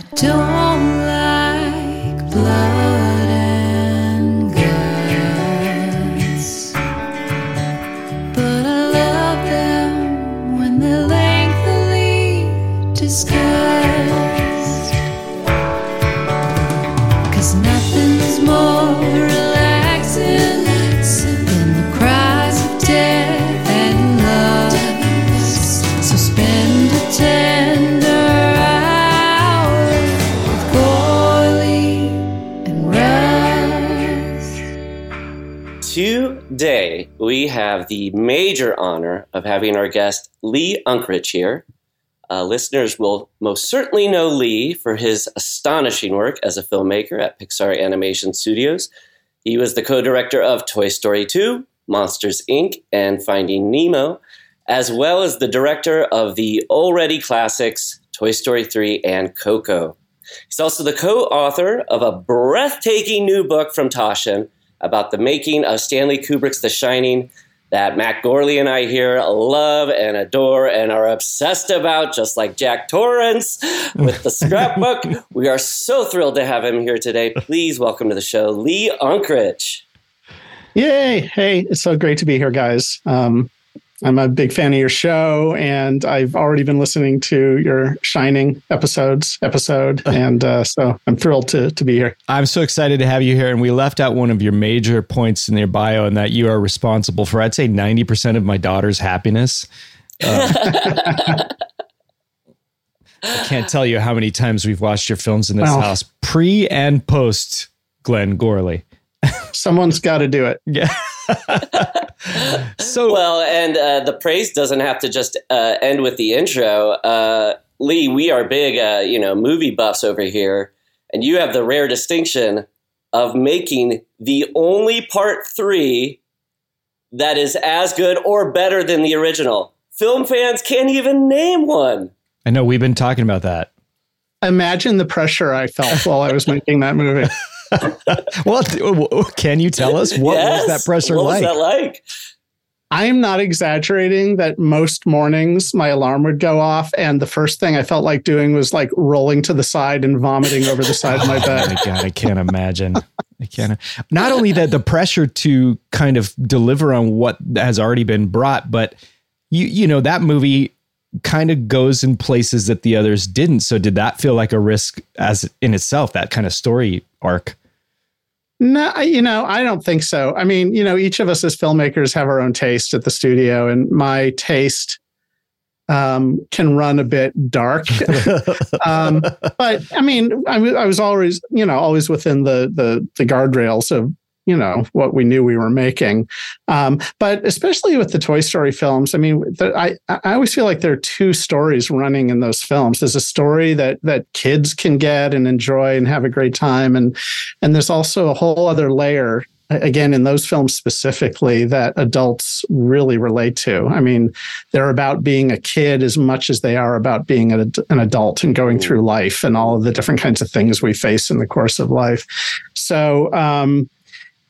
I don't like blood and guts, but I love them when they're lengthily discussed. Today, we have the major honor of having our guest Lee Unkrich here. Uh, listeners will most certainly know Lee for his astonishing work as a filmmaker at Pixar Animation Studios. He was the co director of Toy Story 2, Monsters Inc., and Finding Nemo, as well as the director of the already classics Toy Story 3 and Coco. He's also the co author of a breathtaking new book from Taschen about the making of Stanley Kubrick's The Shining that Matt Gourley and I here love and adore and are obsessed about, just like Jack Torrance with the scrapbook. we are so thrilled to have him here today. Please welcome to the show, Lee Unkrich. Yay! Hey, it's so great to be here, guys. Um, I'm a big fan of your show, and I've already been listening to your Shining episodes episode, and uh, so I'm thrilled to to be here. I'm so excited to have you here. And we left out one of your major points in your bio, and that you are responsible for, I'd say, 90% of my daughter's happiness. Uh, I can't tell you how many times we've watched your films in this house, pre and post Glenn Gourley. Someone's got to do it. Yeah. so, Well, and uh, the praise doesn't have to just uh, end with the intro. Uh, Lee, we are big, uh, you know, movie buffs over here, and you have the rare distinction of making the only part three that is as good or better than the original. Film fans can't even name one. I know we've been talking about that. Imagine the pressure I felt while I was making that movie. Well, can you tell us what Yes? was that pressure what like? was that like? I'm not exaggerating that most mornings my alarm would go off, and the first thing I felt like doing was like rolling to the side and vomiting over the side of my Oh bed. my God, I can't imagine. I can't. Not only that, the pressure to kind of deliver on what has already been brought, but you, you know, that movie kind of goes in places that the others didn't. So did that feel like a risk as in itself, that kind of story arc? No, I- you know, I don't think so. I mean, you know, each of us as filmmakers have our own taste at the studio, and my taste um, can run a bit dark. um, but I mean, I, w- I was always, you know, always within the the the guardrails of you know what we knew we were making. Um, but especially with the Toy Story films, I mean, the, I I always feel like there are two stories running in those films. There's a story that that kids can get and enjoy and have a great time, and and there's also a whole other layer again in those films specifically that adults really relate to i mean they're about being a kid as much as they are about being an, adult and going through life and all of the different kinds of things we face in the course of life so um,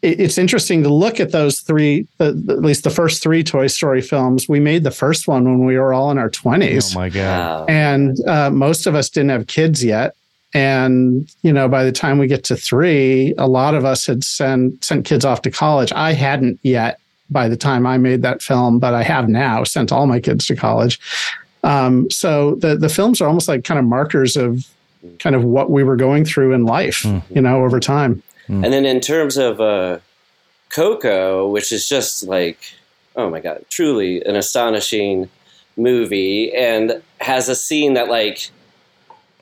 it's interesting to look at those three the, the- at least the first three toy story films. We made the first one when we were all in our 20s Oh my God. And uh, most of us didn't have kids yet. And you know by the time we get to three a lot of us had sent sent kids off to college. I hadn't yet by the time i made that film but i have now sent all my kids to college. Um, so the the films are almost like kind of markers of kind of what we were going through in life, you know, over time. And then in terms of uh, Coco, which is just like, oh my god, truly an astonishing movie, and has a scene that like,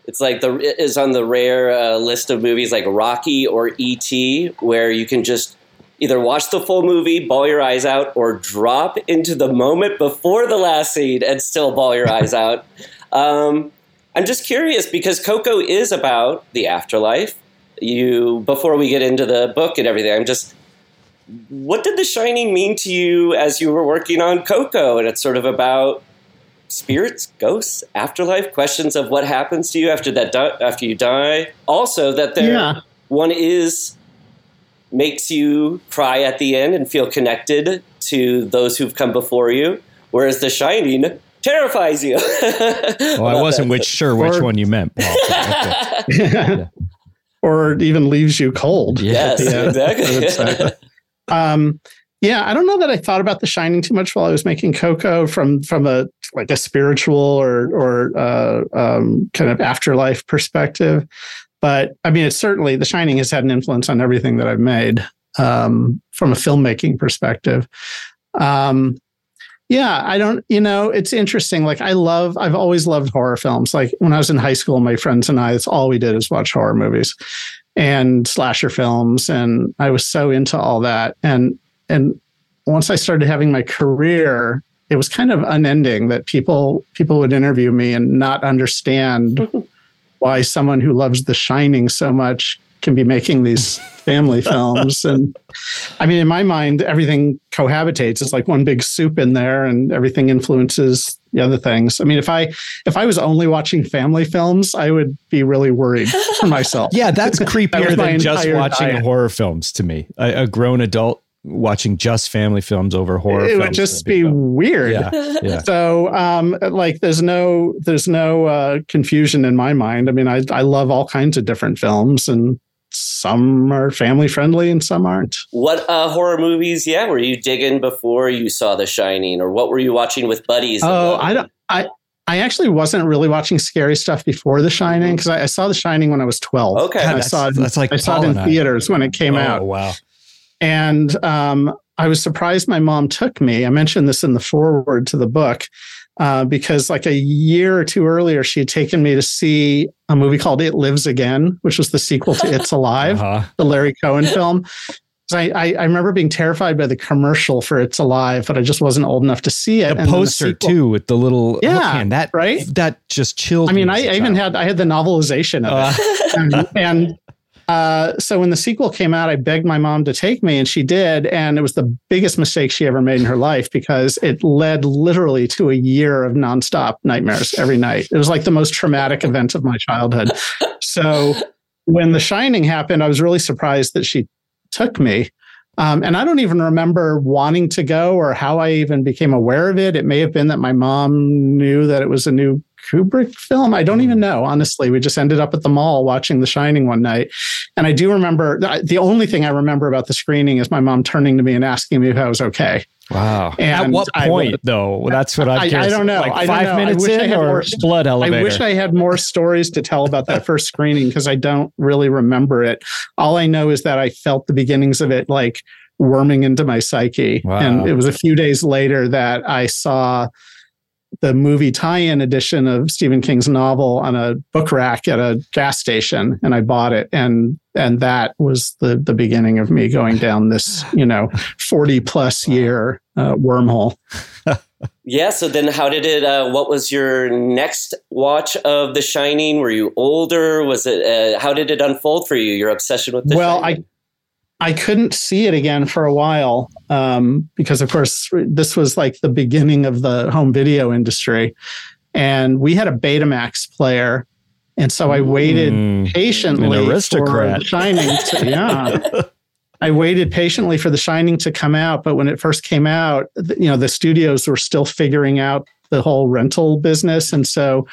it's like the is on the rare uh, list of movies like Rocky or E.T. where you can just either watch the full movie, bawl your eyes out, or drop into the moment before the last scene and still bawl your eyes out. Um, I'm just curious because Coco is about the afterlife. You before we get into the book and everything, I'm just what did The Shining mean to you as you were working on Coco? And it's sort of about spirits, ghosts, afterlife, questions of what happens to you after that di- after you die. Also, that there Yeah. one is makes you cry at the end and feel connected to those who've come before you, whereas The Shining terrifies you. Well, I wasn't which sure which Or- one you meant, Paul. Or even leaves you cold. yes, Yeah, exactly. exactly. Um, yeah, I don't know that I thought about The Shining too much while I was making Coco from from a like a spiritual or or uh, um, kind of afterlife perspective. But I mean, it's certainly The Shining has had an influence on everything that I've made um, from a filmmaking perspective. Um, yeah, I don't, you know, it's interesting. Like, I love, I've always loved horror films. Like, when I was in high school, my friends and I, that's all we did is watch horror movies and slasher films. And I was so into all that. And, and once I started having my career, it was kind of unending that people, people would interview me and not understand why someone who loves The Shining so much can be making these family films. And I mean, in my mind, everything cohabitates. It's like one big soup in there, and everything influences the other things. I mean, if I if I was only watching family films, I would be really worried for myself. Yeah, that's creepier my than just watching diet. horror films to me. A, a grown adult watching just family films over horror it would just be weird. Yeah, yeah. So, um, like, there's no there's no uh, confusion in my mind. I mean, I I love all kinds of different films, and some are family friendly and some aren't. what uh, horror movies, yeah, were you digging before you saw The Shining, or what were you watching with buddies? Oh, I don't. I I actually wasn't really watching scary stuff before The Shining because I, I saw The Shining when I was 12. Okay. And I that's- saw it. that's like I saw it in theaters when it came oh, out, wow. and um, I was surprised my mom took me. I mentioned this in the foreword to the book. Uh, because like a year or two earlier, she had taken me to see a movie called It Lives Again, which was the sequel to It's Alive Uh-huh. the Larry Cohen film. I, I, I remember being terrified by the commercial for It's Alive, but I just wasn't old enough to see it. The And poster sequel- too with the little Yeah, that right? that just chilled. I mean, me I, I even had I had the novelization of Uh, it, and, and uh, so when the sequel came out, I begged my mom to take me, and she did, and it was the biggest mistake she ever made in her life because it led literally to a year of nonstop nightmares every night. It was like the most traumatic event of my childhood. So when The Shining happened, I was really surprised that she took me. Um, and I don't even remember wanting to go or how I even became aware of it. It may have been that my mom knew that it was a new Kubrick film. I don't even hmm. know, honestly. We just ended up at the mall watching The Shining one night. And I do remember the only thing I remember about the screening is my mom turning to me and asking me if I was okay. wow. And At what point was- though? That's what I'm I- I don't know. Like I don't five know. Minutes in or more- blood elevator. I wish I had more stories to tell about that first screening because I don't really remember it. All I know is that I felt the beginnings of it like worming into my psyche. Wow. And it was a few days later that I saw the movie tie-in edition of Stephen King's novel on a book rack at a gas station and I bought it and and that was the the beginning of me going down this, you know, 40 plus year uh, wormhole. Yeah. So then, how did it? Uh, what was your next watch of The Shining? Were you older? Was it? Uh, how did it unfold for you? Your obsession with The well, Shining? I I couldn't see it again for a while um, because, of course, this was like the beginning of the home video industry, and we had a Betamax player, and so I waited Mm, patiently an aristocrat. for The Shining. To, yeah. I waited patiently for The Shining to come out, but when it first came out, you know, the studios were still figuring out the whole rental business, and so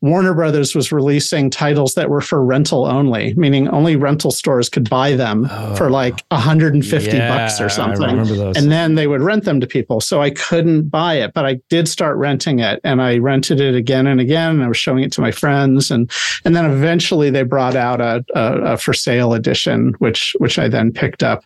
Warner Brothers was releasing titles that were for rental only, meaning only rental stores could buy them Oh. for like 150 bucks Yeah, I or something. remember those. And then they would rent them to people. So I couldn't buy it, but I did start renting it and I rented it again and again. And I was showing it to my friends. And, and then eventually they brought out a, a, a for sale edition, which, which I then picked up.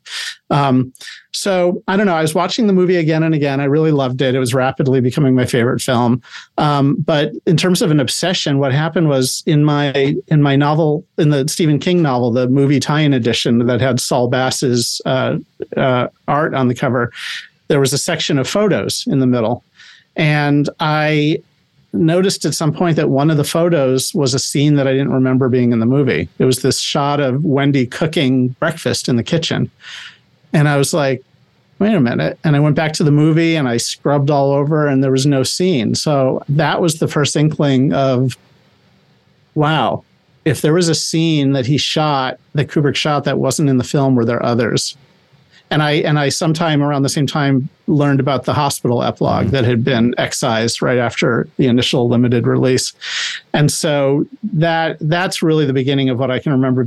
Um, so I don't know. I was watching the movie again and again. I really loved it. It was rapidly becoming my favorite film. Um, but in terms of an obsession, what happened was in my in my novel, in the Stephen King novel, the movie tie-in edition that had Saul Bass's uh, uh, art on the cover, there was a section of photos in the middle, and I noticed at some point that one of the photos was a scene that I didn't remember being in the movie. It was this shot of Wendy cooking breakfast in the kitchen. And I was like, wait a minute. And I went back to the movie and I scrubbed all over and there was no scene. So that was the first inkling of, wow, if there was a scene that he shot, that Kubrick shot that wasn't in the film, were there others? And I and I sometime around the same time learned about the hospital epilogue mm-hmm. that had been excised right after the initial limited release. And so that that's really the beginning of what I can remember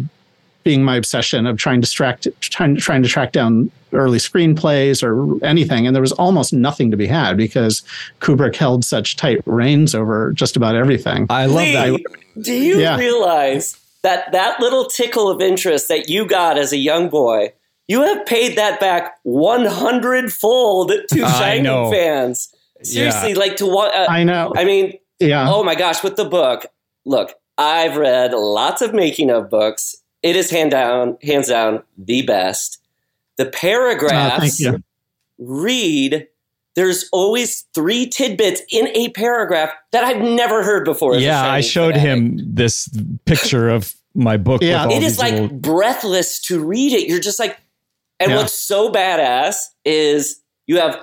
being my obsession of trying to track trying, trying to track down early screenplays or anything and there was almost nothing to be had because Kubrick held such tight reins over just about everything. I love Lee, that. Do you Yeah. realize that that little tickle of interest that you got as a young boy, you have paid that back 100 fold to I Shining fans. Seriously, like to what? Uh, I know. I mean, yeah. oh my gosh, with the book, look, I've read lots of making of books. It is hand down, hands down, the best. The Uh, paragraphs thank you. read. There's always three tidbits in a paragraph that I've never heard before. Yeah, I showed fanatic. him this picture of my book. Yeah. It is like little- breathless to read it. You're just like, and Yeah. what's so badass is you have.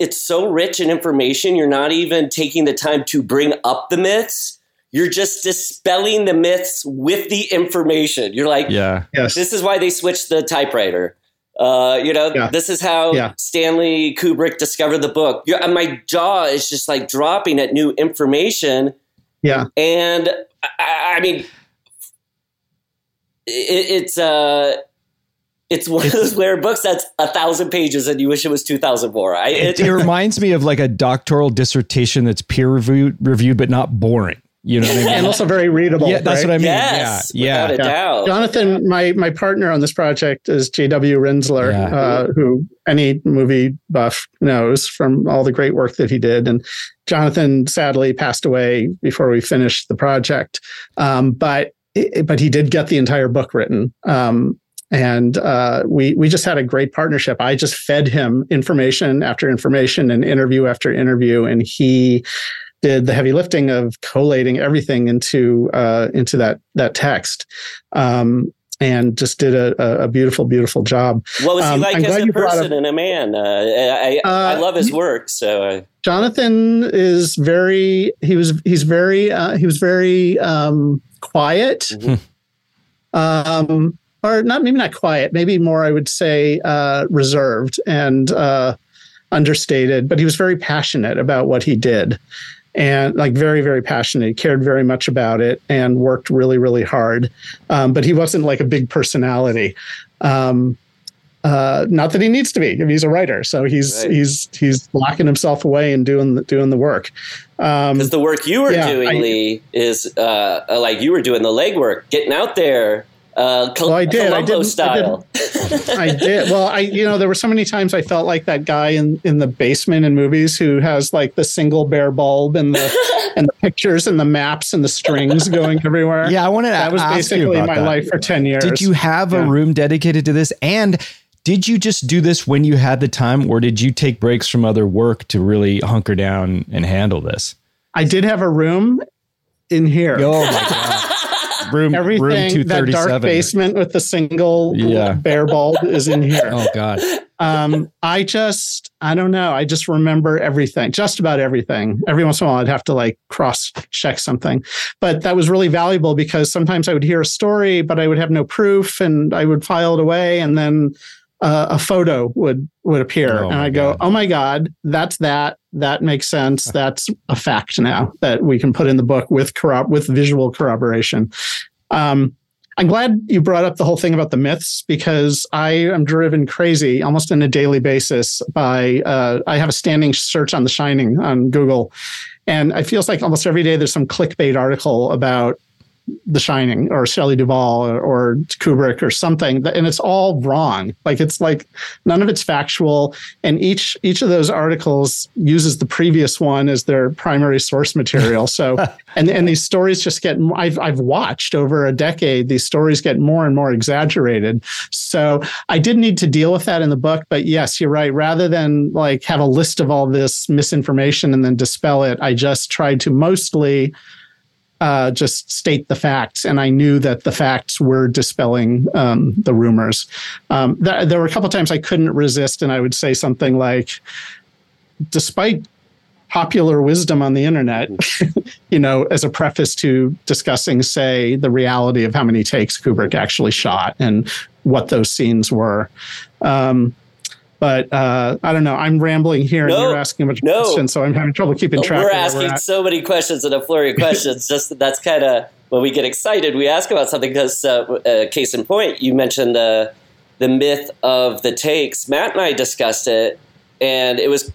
It's so rich in information. You're not even taking the time to bring up the myths. You're just dispelling the myths with the information. You're like, yeah. Yes. this is why they switched the typewriter. Uh, you know, Yeah. this is how Yeah. Stanley Kubrick discovered the book. you and my jaw is just like dropping at new information. yeah. And I, I mean, it, it's uh, it's one of those rare books that's a thousand pages, and you wish it was two thousand more. I, It, it, it reminds me of like a doctoral dissertation that's peer reviewed, reviewed but not boring. You know what I mean? And also very readable. yeah, that's right? what I mean. yes, yeah, without yeah. doubt. Jonathan, my my partner on this project is J.W. Rinzler, Yeah. uh, who any movie buff knows from all the great work that he did. And Jonathan sadly passed away before we finished the project, um, but but he did get the entire book written. Um, and uh, we we just had a great partnership. I just fed him information after information and interview after interview, and he did the heavy lifting of collating everything into uh, into that that text, um, and just did a, a, beautiful, beautiful job. What was he Um, like I'm as a person up- and a man? Uh, I I, I Uh, love his work. So uh, Jonathan is very he was he's very uh, he was very um, quiet, Mhm. um, or not maybe not quiet, maybe more I would say uh, reserved and uh, understated. But he was very passionate about what he did, and like very very passionate. He cared very much about it and worked really really hard. Um, but he wasn't like a big personality. Um, uh, not that he needs to be. I mean, he's a writer, so he's Right. he's he's locking himself away and doing the, doing the work. Um, the work you were yeah, doing, I- Lee, is uh, like you were doing the legwork, getting out there, uh, Col- Well, I did. I didn't- I style. I did. Well, I you know there were so many times I felt like that guy in in the basement in movies who has like the single bare bulb and the and the pictures and the maps and the strings going everywhere. Yeah, I wanted to that was ask you basically about my that. life for ten years. Did you have a room dedicated to this? And did you just do this when you had the time, or did you take breaks from other work to really hunker down and handle this? I did have a room in here. Oh my god! Room room Everything two that dark basement with the single Yeah. bare bulb is in here. Oh god! um, I just, I don't know. I just remember everything, just about everything. Every once in a while, I'd have to like cross check something. But that was really valuable because sometimes I would hear a story, but I would have no proof and I would file it away. And then uh, a photo would would appear, Oh and I go, "Oh my god, that's that. That makes sense. That's a fact now that we can put in the book with corrob- with visual corroboration." Um, I'm glad you brought up the whole thing about the myths because I am driven crazy almost on a daily basis by uh, I have a standing search on The Shining on Google, and it feels like almost every day there's some clickbait article about The Shining or Shelley Duvall or, or Kubrick or something, and it's all wrong. Like it's like none of it's factual, and each each of those articles uses the previous one as their primary source material. So, and and these stories just get. I've I've watched over a decade. These stories get more and more exaggerated. So I did need to deal with that in the book. But yes, you're right. Rather than like have a list of all this misinformation and then dispel it, I just tried to mostly uh, just state the facts, and I knew that the facts were dispelling um, the rumors. Um, th- there were a couple times I couldn't resist, and I would say something like, "Despite popular wisdom on the internet, you know, as a preface to discussing, say, the reality of how many takes Kubrick actually shot and what those scenes were." Um, but uh, I don't know. I'm rambling here, No, and you're asking a bunch of no. questions, so I'm having trouble keeping track. We're asking at. so many questions and a flurry of questions. Just that's kind of when we get excited, we ask about something. Because uh, uh, case in point, you mentioned uh, the myth of the takes. Matt and I discussed it, and it was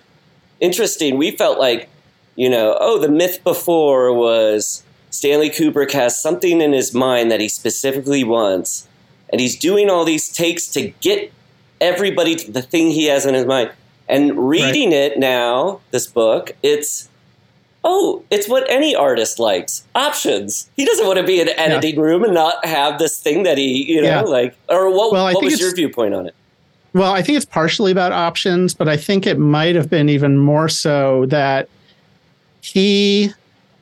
interesting. We felt like, you know, oh, the myth before was Stanley Kubrick has something in his mind that he specifically wants, and he's doing all these takes to get everybody the thing he has in his mind. And reading it now, this book, it's oh, it's what any artist likes. Options. He doesn't want to be in an editing room and not have this thing that he, you know, Yeah. like. Or what? Well, what was your viewpoint on it? Well, I think it's partially about options, but I think it might have been even more so that he,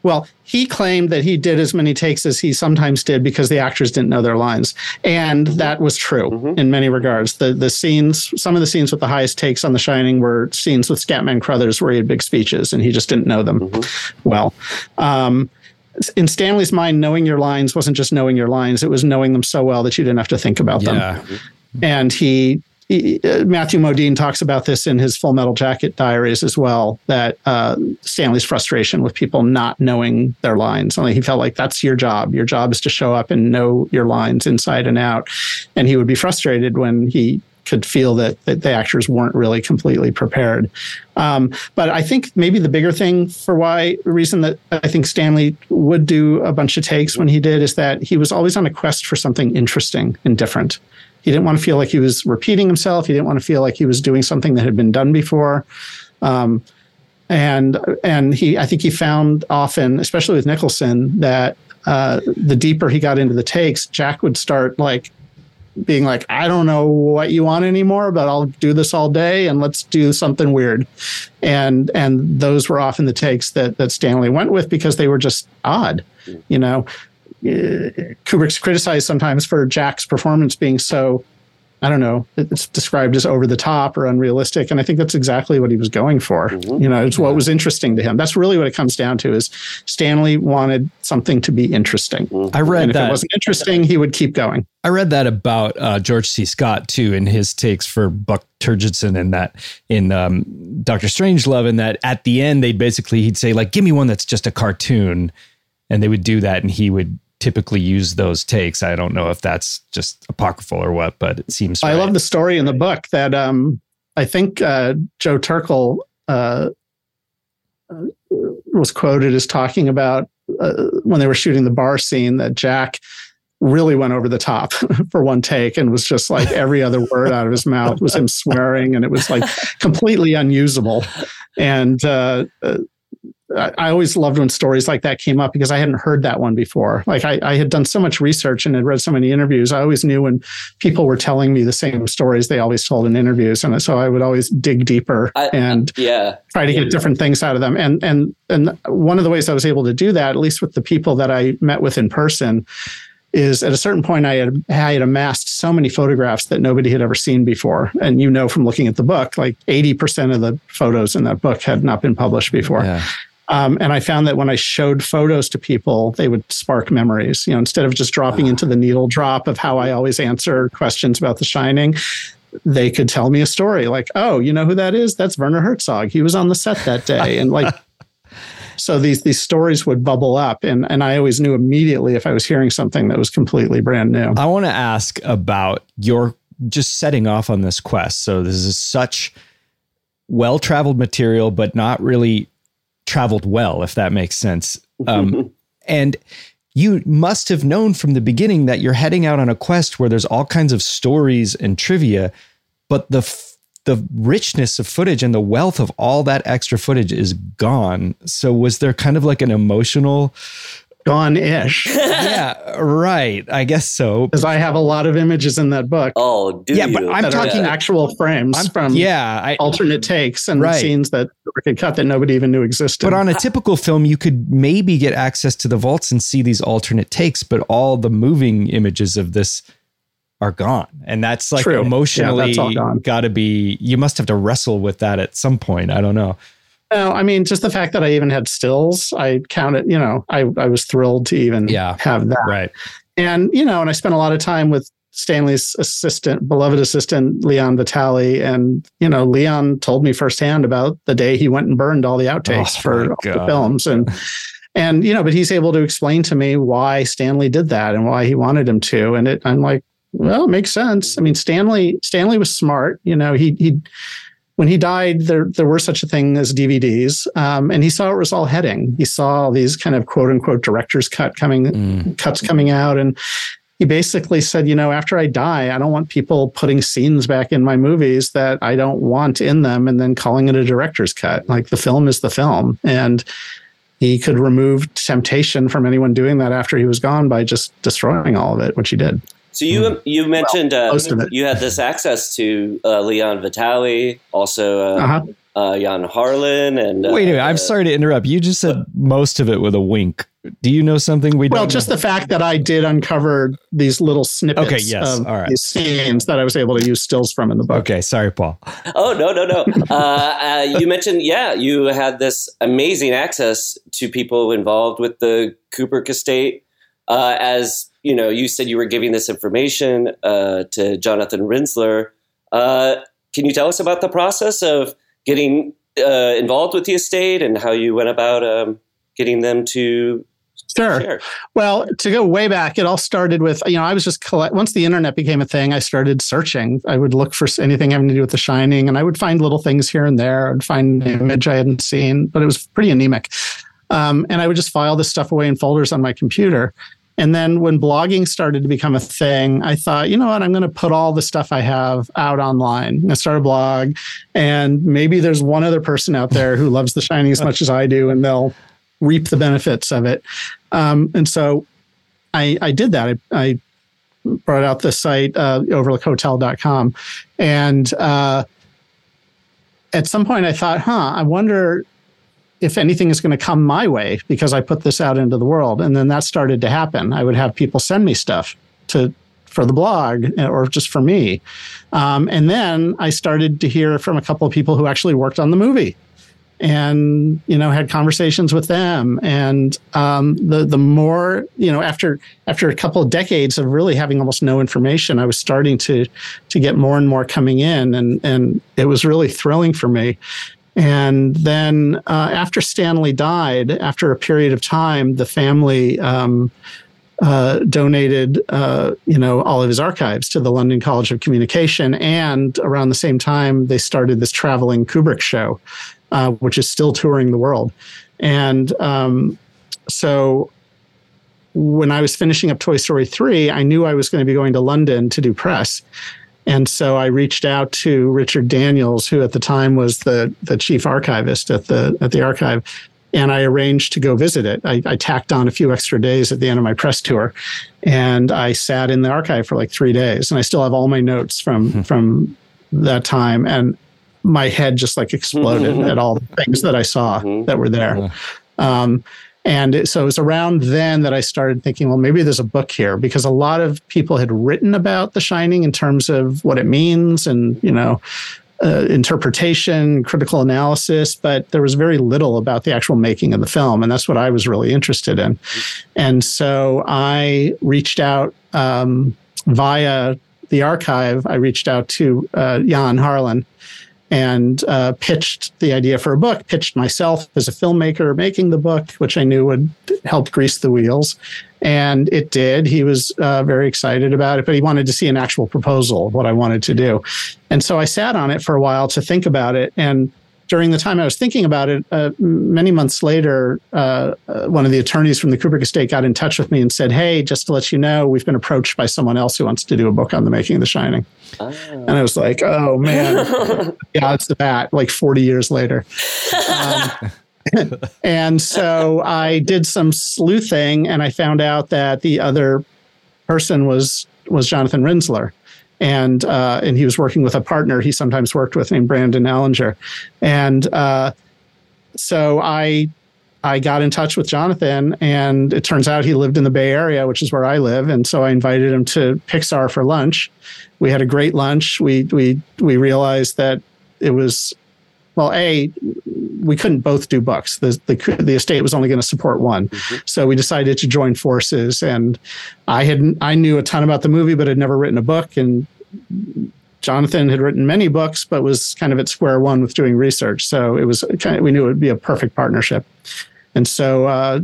well, he claimed that he did as many takes as he sometimes did because the actors didn't know their lines, and that was true Mhm. in many regards. The the scenes, some of the scenes with the highest takes on The Shining were scenes with Scatman Crothers where he had big speeches and he just didn't know them well. Um, in Stanley's mind, knowing your lines wasn't just knowing your lines; it was knowing them so well that you didn't have to think about them. And he, he- Matthew Modine talks about this in his Full Metal Jacket diaries as well. That uh, Stanley's frustration with people not knowing their lines. Only he felt like that's your job. Your job is to show up and know your lines inside and out. And he would be frustrated when he could feel that, that the actors weren't really completely prepared. Um, but I think maybe the bigger thing for why the reason that I think Stanley would do a bunch of takes when he did is that he was always on a quest for something interesting and different. He didn't want to feel like he was repeating himself. He didn't want to feel like he was doing something that had been done before. Um, and and he, I think he found often, especially with Nicholson, that uh, the deeper he got into the takes, Jack would start like being like, I don't know what you want anymore, but I'll do this all day and let's do something weird. And and those were often the takes that that Stanley went with because they were just odd, you know. Uh, Kubrick's criticized sometimes for Jack's performance being so I don't know, it's described as over the top or unrealistic. And I think that's exactly what he was going for. You know, it's what was interesting to him. That's really what it comes down to is Stanley wanted something to be interesting. I read And if that. it wasn't interesting, he would keep going. I read that about uh, George C. Scott too in his takes for Buck Turgidson and that in um, Doctor Strangelove, and that at the end they'd basically he'd say like, "Give me one that's just a cartoon," and they would do that, and he would typically use those takes. I don't know if that's just apocryphal or what, but it seems. I right. love the story in the book that um, I think uh, Joe Turkel uh, uh, was quoted as talking about uh, when they were shooting the bar scene that Jack really went over the top for one take and was just like every other word out of his mouth was him swearing and it was like completely unusable. And uh, uh, I I always loved when stories like that came up because I hadn't heard that one before. Like I, I had done so much research and had read so many interviews. I always knew when people were telling me the same stories they always told in interviews, and so I would always dig deeper I- and Yeah. try to get different things out of them. And and and one of the ways I was able to do that, at least with the people that I met with in person, is at a certain point I had I had amassed so many photographs that nobody had ever seen before. And you know from looking at the book, like eighty percent of the photos in that book had not been published before. Yeah. Um, and I found that when I showed photos to people, they would spark memories. You know, instead of just dropping into the needle drop of how I always answer questions about The Shining, they could tell me a story like, oh, you know who that is? That's Werner Herzog. He was on the set that day, and like. So these these stories would bubble up, and and I always knew immediately if I was hearing something that was completely brand new. I want to ask about your just setting off on this quest. So this is such well traveled material, but not really traveled well, if that makes sense. Um, and you must have known from the beginning that you're heading out on a quest where there's all kinds of stories and trivia, but the f- the richness of footage and the wealth of all that extra footage is gone. So was there kind of like an emotional Gone ish, yeah, right. I guess so. because I have a lot of images in that book. Oh, do Yeah, you? but I'm that are talking- actual frames I'm from yeah, I, alternate takes and Right. scenes that were could cut that nobody even knew existed. But on a typical film, you could maybe get access to the vaults and see these alternate takes, but all the moving images of this are gone. And that's like True. Emotionally that's all gone. got to be, you must have to wrestle with that at some point. I don't know. No, I mean, just the fact that I even had stills, I counted, you know, I, I was thrilled to even Yeah. have that. Right. And, you know, and I spent a lot of time with Stanley's assistant, beloved assistant, Leon Vitali. And, you know, Leon told me firsthand about the day he went and burned all the outtakes Oh, for the films. And, and, you know, but he's able to explain to me why Stanley did that and why he wanted him to. And it, I'm like, well, it makes sense. I mean, Stanley, Stanley was smart. You know, he, he, when he died, there there were such a thing as DVDs, um, and he saw it was all heading. He saw all these kind of quote unquote director's cut coming Mm. cuts coming out, and he basically said, you know, after I die, I don't want people putting scenes back in my movies that I don't want in them, and then calling it a director's cut. Like the film is the film, and he could remove temptation from anyone doing that after he was gone by just destroying all of it, which he did. So you you mentioned uh, most of it. you had this access to uh, Leon Vitali, also uh, Uh-huh. uh, Jan Harlan, and uh, Wait a minute. I'm sorry to interrupt. You just said most of it with a wink. Do you know something we don't? Well, know? just the fact that I did uncover these little snippets Okay, yes, of all right. these scenes that I was able to use stills from in the book. Okay, sorry, Paul. Oh no no no! uh, uh, you mentioned yeah, you had this amazing access to people involved with the Kubrick estate. Uh, as you know, you said you were giving this information uh, to Jonathan Rinzler. Uh, can you tell us about the process of getting uh, involved with the estate and how you went about um, getting them to Sure. share? Well, to go way back, it all started with, you know, I was just collect once the internet became a thing, I started searching. I would look for anything having to do with The Shining, and I would find little things here and there. I'd find an image I hadn't seen, but it was pretty anemic. Um, and I would just file this stuff away in folders on my computer. And then when blogging started to become a thing, I thought, you know what, I'm going to put all the stuff I have out online. I start a blog, and maybe there's one other person out there who loves The Shining as much as I do, and they'll reap the benefits of it. Um, and so I, I did that. I, I brought out the site, uh, overlookhotel.com. And uh, at some point I thought, huh, I wonder if anything is going to come my way because I put this out into the world. And then that started to happen. I would have people send me stuff to for the blog or just for me. Um, and then I started to hear from a couple of people who actually worked on the movie and you know had conversations with them and um, the the more you know after after a couple of decades of really having almost no information i was starting to to get more and more coming in and and it was really thrilling for me and then uh, after stanley died after a period of time the family um, uh, donated, uh, you know, all of his archives to the London College of Communication, and around the same time, they started this traveling Kubrick show, uh, which is still touring the world. And um, so, when I was finishing up Toy Story three, I knew I was going to be going to London to do press. And so I reached out to Richard Daniels, who at the time was the the chief archivist at the at the archive, and I arranged to go visit it. I, I, tacked on a few extra days at the end of my press tour, and I sat in the archive for like three days, and I still have all my notes from from that time, and my head just like exploded at all the things that I saw that were there. Um, and so it was around then that I started thinking, well, maybe there's a book here because a lot of people had written about The Shining in terms of what it means and you know uh, interpretation, critical analysis, but there was very little about the actual making of the film. And that's what I was really interested in. And so I reached out um, via the archive, I reached out to uh, Jan Harlan and uh, pitched the idea for a book, pitched myself as a filmmaker making the book, which I knew would help grease the wheels. And it did. He was uh, very excited about it, but he wanted to see an actual proposal of what I wanted to do. And so I sat on it for a while to think about it. And during the time I was thinking about it, uh, many months later, uh, uh, one of the attorneys from the Kubrick estate got in touch with me and said, Hey, just to let you know, we've been approached by someone else who wants to do a book on the making of The Shining. Oh. And I was like, Oh, man. yeah, it's the bat, like 40 years later. Um, and so I did some sleuthing and I found out that the other person was was Jonathan Rinzler and uh, and he was working with a partner he sometimes worked with named Brandon Alinger, and uh, so I I got in touch with Jonathan, and it turns out he lived in the Bay Area, which is where I live, and so I invited him to Pixar for lunch. We had a great lunch. We we we realized that it was well, a we couldn't both do books. The the, the estate was only going to support one, mm-hmm. so we decided to join forces. And I had I knew a ton about the movie, but had never written a book. And Jonathan had written many books, but was kind of at square one with doing research. So it was kind of we knew it would be a perfect partnership. And so uh,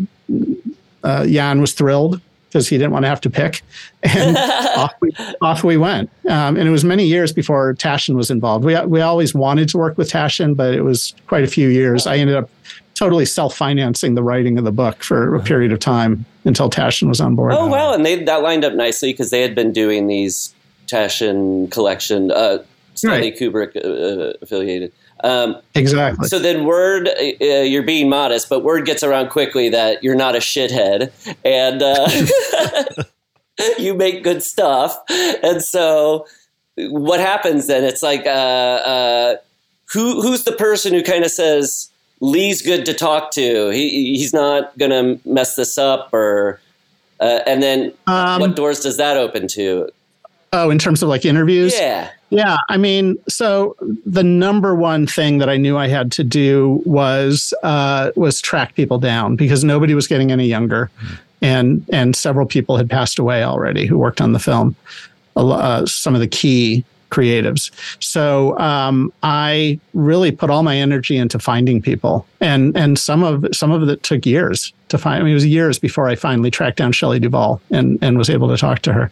uh, Jan was thrilled because he didn't want to have to pick. And off, we, off we went. Um, and it was many years before Taschen was involved. We, we always wanted to work with Taschen, but it was quite a few years. I ended up totally self-financing the writing of the book for a period of time until Taschen was on board. Oh, well, and they, that lined up nicely because they had been doing these Taschen collection, uh, Stanley right. Kubrick uh, affiliated. Um, exactly. So then word, uh, you're being modest, but word gets around quickly that you're not a shithead and uh, you make good stuff. And so what happens then? It's like, uh, uh, who who's the person who kind of says, Lee's good to talk to. He, he's not going to mess this up or, uh, and then um, what doors does that open to? Oh, in terms of like interviews? Yeah. Yeah. I mean, so the number one thing that I knew I had to do was uh, was track people down because nobody was getting any younger, and and several people had passed away already who worked on the film. Uh, some of the key creatives. So um, I really put all my energy into finding people, and and some of some of it took years to find. I mean, it was years before I finally tracked down Shelley Duvall and and was able to talk to her.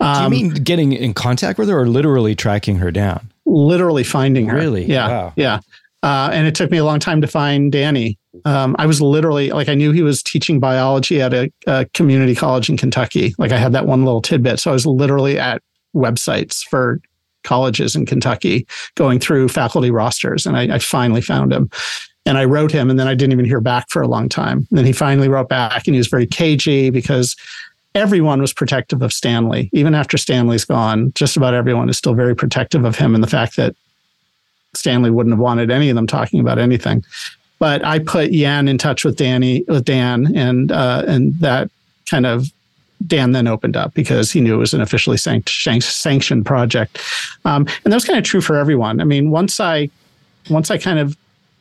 Um, Do you um, mean getting in contact with her, or literally tracking her down? Literally finding her. Really? Yeah. Wow. Yeah. Uh, and it took me a long time to find Danny. Um, I was literally like I knew he was teaching biology at a, a, community college in Kentucky. Like I had that one little tidbit, so I was literally at websites for colleges in Kentucky going through faculty rosters, and I, I finally found him. And I wrote him, and then I didn't even hear back for a long time. And then he finally wrote back, and he was very cagey because everyone was protective of Stanley. Even after Stanley's gone, just about everyone is still very protective of him and the fact that Stanley wouldn't have wanted any of them talking about anything. But I put Jan in touch with Danny, with Dan, and uh, and that kind of Dan then opened up because he knew it was an officially sanctioned project. Um, and that was kind of true for everyone. I mean, once I, once I kind of,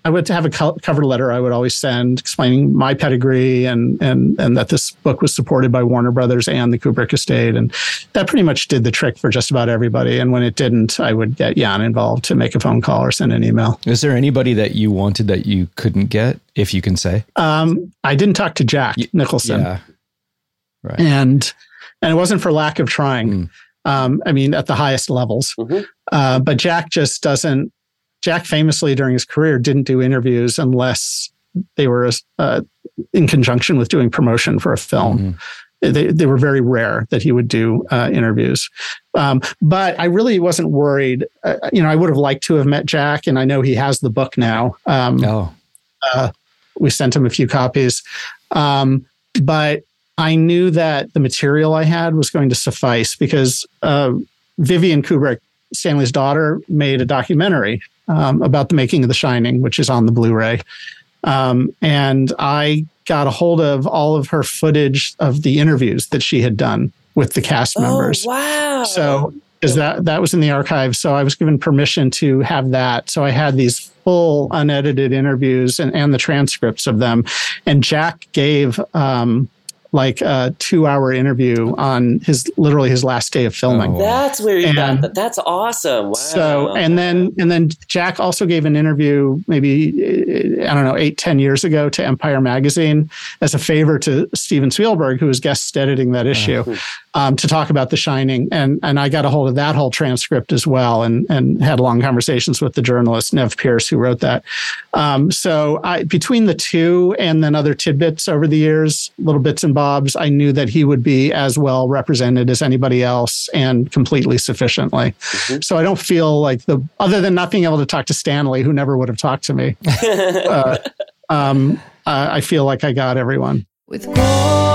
I would to have a cover letter I would always send explaining my pedigree and and and that this book was supported by Warner Brothers and the Kubrick estate, and that pretty much did the trick for just about everybody. And when it didn't, I would get Jan involved to make a phone call or send an email. Is there anybody that you wanted that you couldn't get, if you can say? Um, I didn't talk to Jack Nicholson. Yeah. Right. And and it wasn't for lack of trying. Mm. Um, I mean, at the highest levels. Mm-hmm. Uh, but Jack just doesn't. Jack famously during his career didn't do interviews unless they were uh, in conjunction with doing promotion for a film. Mm-hmm. They, they were very rare that he would do uh, interviews. Um, but I really wasn't worried. Uh, you know, I would have liked to have met Jack, and I know he has the book now. Um, oh. Uh, we sent him a few copies. Um, but I knew that the material I had was going to suffice because uh, Vivian Kubrick, Stanley's daughter, made a documentary um, about the making of The Shining, which is on the Blu ray. Um, and I got a hold of all of her footage of the interviews that she had done with the cast oh, members. wow. So, because that, that was in the archive. So I was given permission to have that. So I had these full unedited interviews and, and the transcripts of them. And Jack gave um, like a two hour interview on his literally his last day of filming. Oh. That's where you got And- that. That's awesome. Wow. So and then and then Jack also gave an interview maybe I don't know eight ten years ago to Empire magazine as a favor to Steven Spielberg who was guest editing that uh-huh. issue um, to talk about The Shining and and I got a hold of that whole transcript as well and and had long conversations with the journalist Nev Pierce who wrote that. Um, so I between the two and then other tidbits over the years, little bits and bobs, I knew that he would be as well represented as anybody else and completely sufficiently. So I don't feel like the other than not being able to talk to Stanley, who never would have talked to me. uh, um, uh, I feel like I got everyone. with Gourley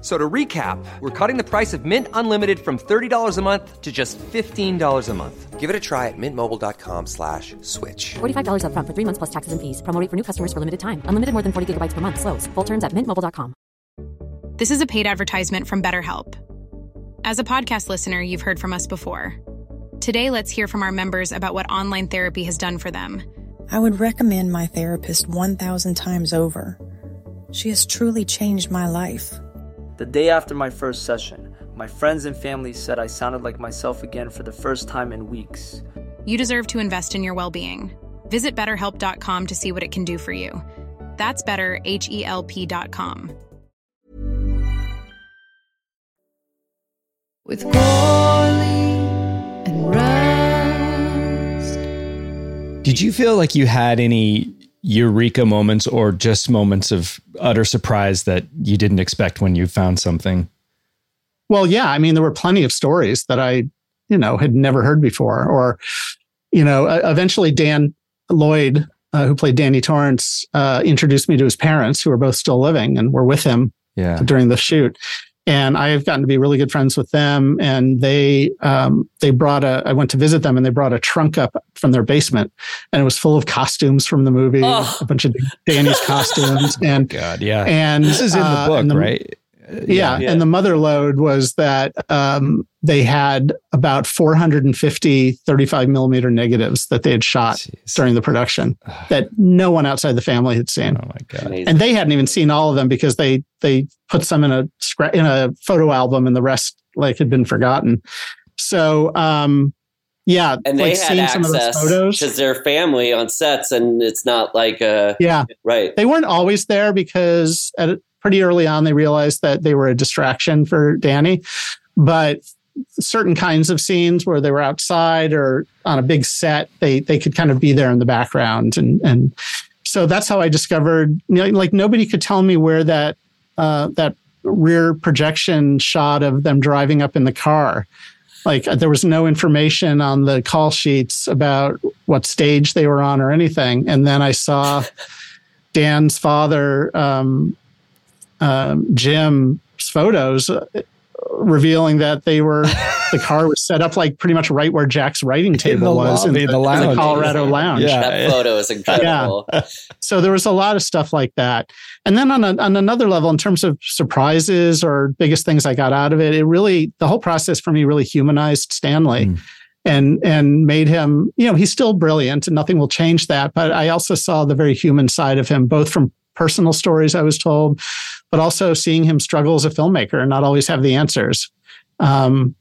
F- So to recap, we're cutting the price of Mint Unlimited from $30 a month to just $15 a month. Give it a try at mintmobile.com slash switch. $45 upfront for three months plus taxes and fees. Promo rate for new customers for limited time. Unlimited more than 40 gigabytes per month. Slows. Full terms at mintmobile.com. This is a paid advertisement from BetterHelp. As a podcast listener, you've heard from us before. Today, let's hear from our members about what online therapy has done for them. I would recommend my therapist 1,000 times over. She has truly changed my life. The day after my first session, my friends and family said I sounded like myself again for the first time in weeks. You deserve to invest in your well being. Visit betterhelp.com to see what it can do for you. That's better, H E L P.com. with Gourley and Rust. Did you feel like you had any eureka moments or just moments of utter surprise that you didn't expect when you found something? Well, yeah, I mean, there were plenty of stories that I, you know, had never heard before. Or, you know, eventually Dan Lloyd, uh, who played Danny Torrance, uh, introduced me to his parents, who are both still living and were with him Yeah. during the shoot. And I have gotten to be really good friends with them. And they um, they brought a. I went to visit them, and they brought a trunk up from their basement, and it was full of costumes from the movie, Oh. a bunch of Danny's costumes, and God, yeah. and this is in the uh, book, and right? Yeah, Yeah. and the mother load was that um, they had about 450 35 millimeter negatives that they had shot Jeez. during the production that no one outside the family had seen, Oh my God. Amazing. and they hadn't even seen all of them because they they put some in a scra- in a photo album, and the rest like had been forgotten. So um, yeah, and they like had seeing some of those access photos. because their family on sets, and it's not like uh Yeah, right. they weren't always there because at pretty early on they realized that they were a distraction for Danny. But certain kinds of scenes where they were outside or on a big set, they they could kind of be there in the background, and and so that's how I discovered. You know, like nobody could tell me where that uh, that rear projection shot of them driving up in the car. Like there was no information on the call sheets about what stage they were on or anything. And then I saw Dan's father, um, um, Jim's photos uh, revealing that they were the car was set up like pretty much right where Jack's writing table the was lobby, in the the, lounge. Colorado lounge. Yeah. that photo is incredible. So there was a lot of stuff like that. And then on, a, on another level, in terms of surprises or biggest things I got out of it, it really, the whole process for me really humanized Stanley Mm. and, and made him, you know, he's still brilliant and nothing will change that. But I also saw the very human side of him, both from personal stories I was told, but also seeing him struggle as a filmmaker and not always have the answers. Um,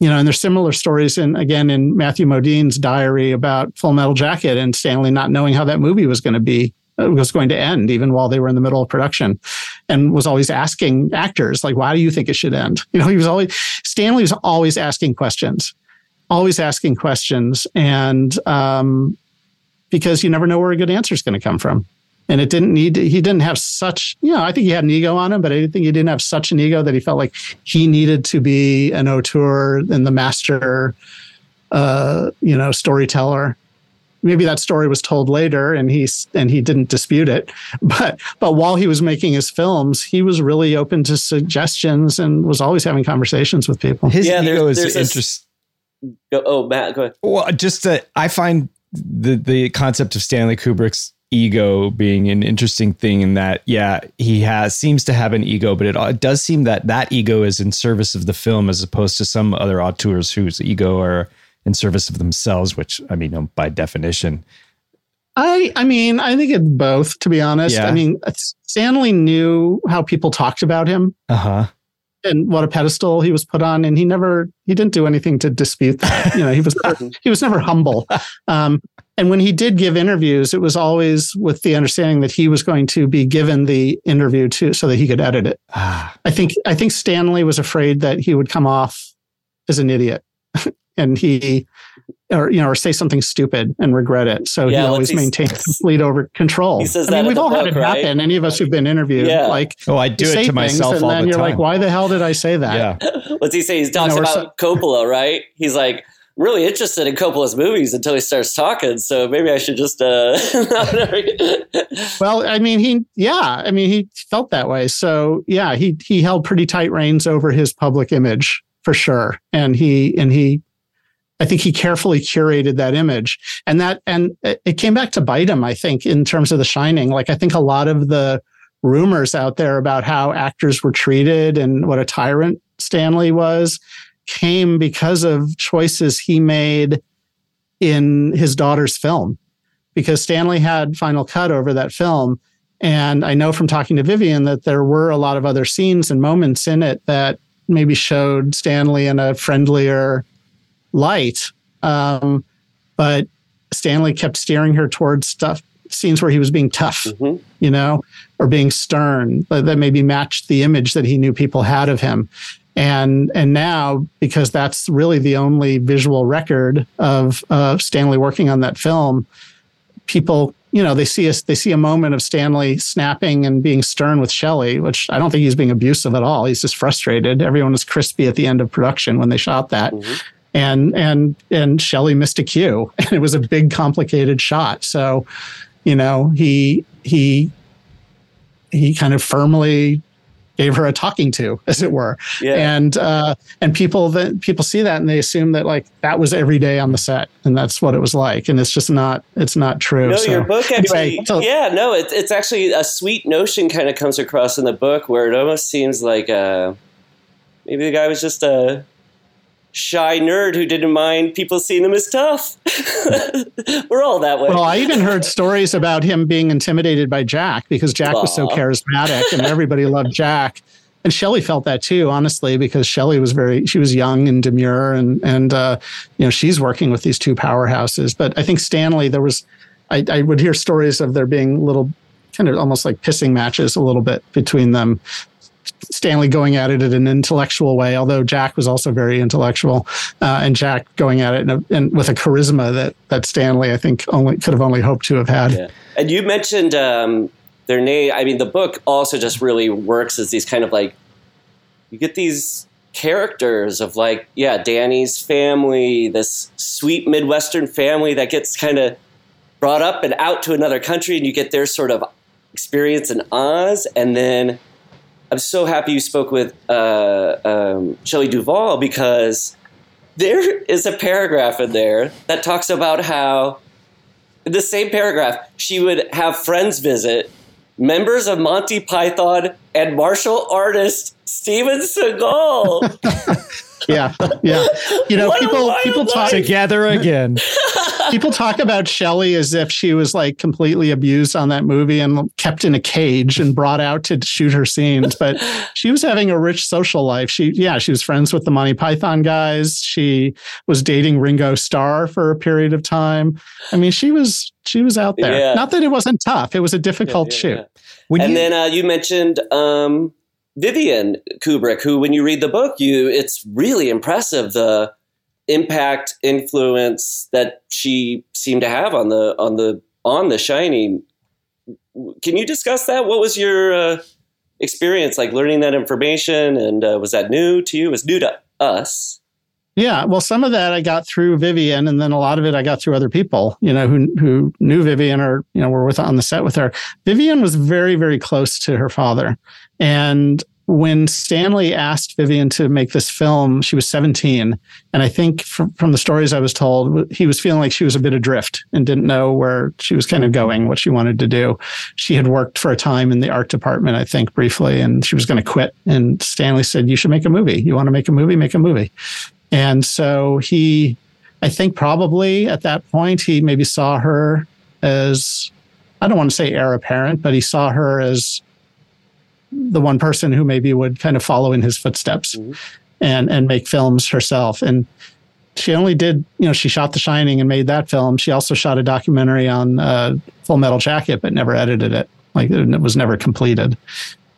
you know, and there's similar stories in again in Matthew Modine's diary about Full Metal Jacket and Stanley not knowing how that movie was going to be uh, was going to end, even while they were in the middle of production, and was always asking actors like, "Why do you think it should end?" You know, he was always Stanley was always asking questions, always asking questions, and um, because you never know where a good answer is going to come from. And it didn't need, to, he didn't have such, you know, I think he had an ego on him, but I think he didn't have such an ego that he felt like he needed to be an auteur and the master, uh, you know, storyteller. Maybe that story was told later and he's, and he didn't dispute it. But, but while he was making his films, he was really open to suggestions and was always having conversations with people. His Yeah, ego there's- is there's this- interest. Go, oh, Matt, go ahead. Well, just uh, I find the the concept of Stanley Kubrick's ego being an interesting thing in that yeah he has seems to have an ego but it, it does seem that that ego is in service of the film as opposed to some other auteurs whose ego are in service of themselves which i mean by definition I I mean, I think it's both, to be honest. Yeah. I mean, Stanley knew how people talked about him uh-huh and what a pedestal he was put on, and he never he didn't do anything to dispute that. You know, he was he was never humble. Um, and when he did give interviews, it was always with the understanding that he was going to be given the interview to so that he could edit it. Ah. I think I think Stanley was afraid that he would come off as an idiot. and he or you know or say something stupid and regret it so Yeah, he always see- maintained complete over control He says i mean that in we've the all had book, it right? happen any of us who've been interviewed Yeah. like oh i do you it say to things myself and then the you're time like why the hell did i say that yeah What's he say? He talks know, or about Coppola, right? He's like really interested in Coppola's movies until he starts talking. So maybe I should just. uh well i mean he yeah i mean he felt that way so yeah he he held pretty tight reins over his public image for sure and he and he i think he carefully curated that image and that and it it came back to bite him i think in terms of the shining like i think a lot of the rumors out there about how actors were treated and what a tyrant stanley was came because of choices he made in his daughter's film because Stanley had final cut over that film. And I know from talking to Vivian that there were a lot of other scenes and moments in it that maybe showed Stanley in a friendlier light. Um, but Stanley kept steering her towards stuff, scenes where he was being tough, you know, or being stern, but that maybe matched the image that he knew people had of him. And and now because that's really the only visual record of uh, Stanley working on that film, people you know they see us they see a moment of Stanley snapping and being stern with Shelley, which I don't think he's being abusive at all. He's just frustrated. Everyone was crispy at the end of production when they shot that. And and and Shelley missed a cue. And it was a big complicated shot. So, you know, he he he kind of firmly gave her a talking to, as it were. Yeah. And uh, and people that people see that and they assume that like that was every day on the set and that's what it was like. And it's just not it's not true. No, So, your book actually. anyway, so- yeah, no, it, it's actually a sweet notion kind of comes across in the book where it almost seems like uh, maybe the guy was just a shy nerd who didn't mind people seeing him as tough. We're all that way. Well, I even heard stories about him being intimidated by Jack because Jack was so charismatic and everybody loved Jack. And Shelley felt that too, honestly, because Shelley was very she was young and demure and and uh, you know, she's working with these two powerhouses. But I think Stanley, there was I, I would hear stories of there being little kind of almost like pissing matches a little bit between them. Stanley going at it in an intellectual way, although Jack was also very intellectual, uh, and Jack going at it in a, in, with a charisma that that Stanley, I think, only could have only hoped to have had. Yeah. And you mentioned um, their name. I mean, the book also just really works as these kind of like you get these characters of like, yeah, Danny's family, this sweet Midwestern family that gets kind of brought up and out to another country, and you get their sort of experience in Oz, and then. I'm so happy you spoke with uh, um, Shelley Duvall because there is a paragraph in there that talks about how in the same paragraph, she would have friends visit members of Monty Python and martial artist Steven Seagal. yeah, yeah. You know, What people people talk together again people talk about Shelley as if she was like completely abused on that movie and kept in a cage and brought out to shoot her scenes. But she was having a rich social life. She, yeah, she was friends with the Monty Python guys. She was dating Ringo Starr for a period of time. I mean, she was she was out there. Yeah. Not that it wasn't tough. It was a difficult shoot. and then uh, you mentioned um, Vivian Kubrick, who, when you read the book, you it's really impressive the impact, influence that she seemed to have on the on the on The Shining. Can you discuss that? What was your uh, experience like learning that information, and uh, was that new to you? It was new to us. Yeah, well, some of that I got through Vivian, and then a lot of it I got through other people, you know, who who knew Vivian or you know were with on the set with her. Vivian was very very close to her father, and when Stanley asked Vivian to make this film, she was 17. And I think from, from the stories I was told, he was feeling like she was a bit adrift and didn't know where she was kind of going, what she wanted to do. She had worked for a time in the art department, I think, briefly, and she was going to quit. And Stanley said, You should make a movie. You want to make a movie? Make a movie. And so he, I think probably at that point, he maybe saw her as, I don't want to say heir apparent, but he saw her as the one person who maybe would kind of follow in his footsteps mm-hmm. and and make films herself. And she only did you know she shot the shining and made that film. She also shot a documentary on uh, full metal jacket but never edited it. Like it was never completed.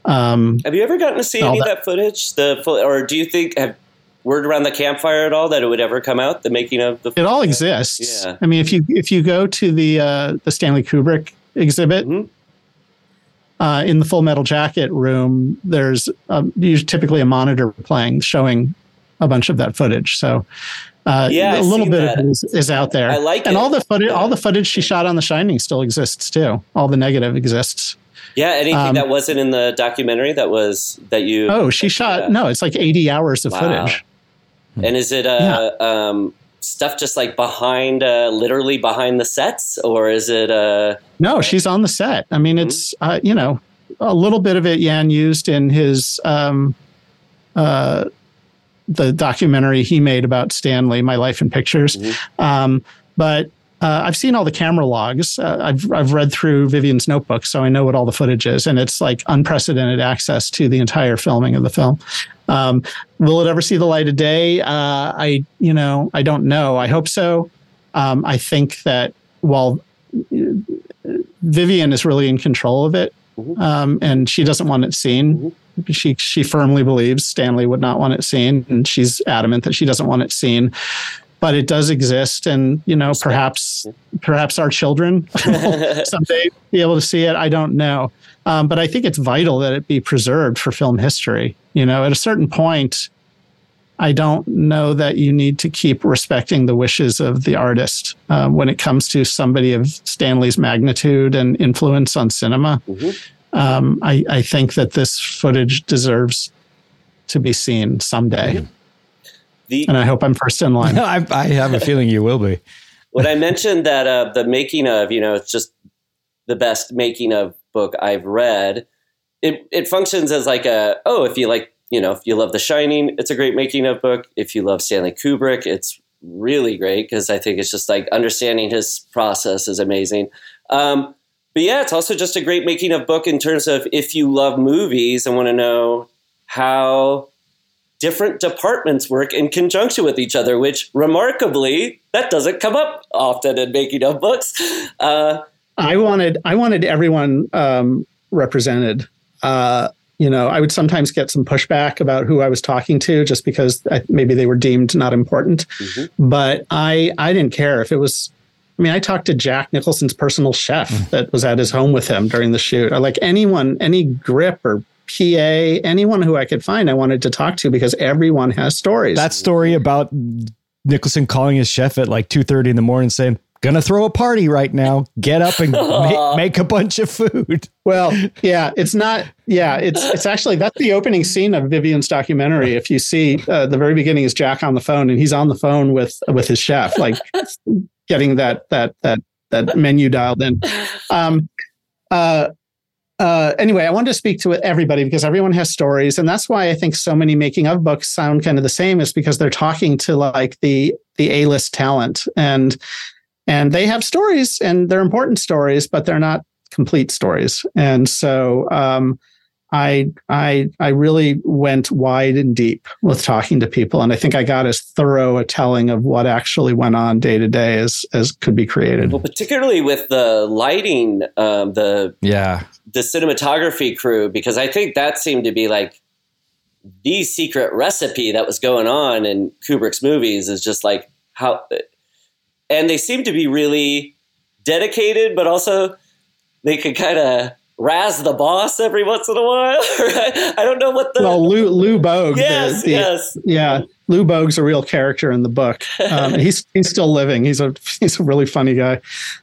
Um, have you ever gotten to see any that, of that. footage? The or do you think have word around the campfire at all that it would ever come out the making of the it all exists yeah i mean if you if you go to the uh, the stanley kubrick exhibit mm-hmm uh, in the Full Metal Jacket room, there's a, typically a monitor playing showing a bunch of that footage. So uh, yeah, a little bit that. of it is, is, out there. I like and it. all the footage, all the footage she shot on The Shining still exists too. All the negative exists. Yeah, anything um, that wasn't in the documentary that was that you. Oh, she shot. No, it's like eighty hours of wow. footage. And is it uh, yeah. um, stuff just like behind, uh, literally behind the sets, or is it? Uh, no, she's on the set. I mean, mm-hmm. it's uh, you know a little bit of it. Jan used in his um, uh, the documentary he made about Stanley, My Life in Pictures. Mm-hmm. Um, but uh, I've seen all the camera logs. Uh, I've I've read through Vivian's notebook, so I know what all the footage is, and it's like unprecedented access to the entire filming of the film. Um, will it ever see the light of day? Uh, I you know I don't know. I hope so. Um, I think that while Vivian is really in control of it, mm-hmm. um, and she doesn't want it seen. Mm-hmm. She she firmly believes Stanley would not want it seen, and she's adamant that she doesn't want it seen but it does exist and you know perhaps perhaps our children someday be able to see it. I don't know. Um, but i think it's vital that it be preserved for film history. You know at a certain point i don't know that you need to keep respecting the wishes of the artist uh, when it comes to somebody of stanley's magnitude and influence on cinema. Mm-hmm. um, I, I, think that this footage deserves to be seen someday. Mm-hmm. The, and I hope I'm first in line. I, I have a feeling you will be. when I mentioned that uh, the making of, you know, it's just the best making of book I've read. It it functions as like a oh, if you like, you know, if you love The Shining, it's a great making of book. If you love Stanley Kubrick, it's really great because I think it's just like understanding his process is amazing. Um, but yeah, it's also just a great making of book in terms of if you love movies and want to know how different departments work in conjunction with each other, which remarkably that doesn't come up often in making of books. Uh, I wanted I wanted everyone um, represented. Uh, you know, I would sometimes get some pushback about who I was talking to, just because I, maybe they were deemed not important. Mm-hmm. But I I didn't care if it was. I mean, I talked to Jack Nicholson's personal chef mm. that was at his home with him during the shoot. I like anyone, any grip or PA, anyone who I could find, I wanted to talk to because everyone has stories. That story about Nicholson calling his chef at like two thirty in the morning, saying, "Gonna throw a party right now. Get up and make, make a bunch of food." Well, yeah, it's not. Yeah, it's it's actually that's the opening scene of Vivian's documentary. If you see, uh, the very beginning is Jack on the phone, and he's on the phone with with his chef, like getting that that that that menu dialed in. Um, uh, uh, anyway, I wanted to speak to everybody because everyone has stories, and that's why I think so many making of books sound kind of the same. Is because they're talking to like the the A list talent, and and they have stories, and they're important stories, but they're not complete stories. And so, um, I I I really went wide and deep with talking to people, and I think I got as thorough a telling of what actually went on day to day as as could be created. Well, particularly with the lighting, um, the yeah, the cinematography crew, because I think that seemed to be like the secret recipe that was going on in Kubrick's movies is just like how, and they seem to be really dedicated, but also they could kind of razz the boss every once in a while. I don't know what the well Lou Lou Bogue. Yes, the, the, yes, yeah. Lou Bogue's a real character in the book. Um, he's he's still living. He's a he's a really funny guy.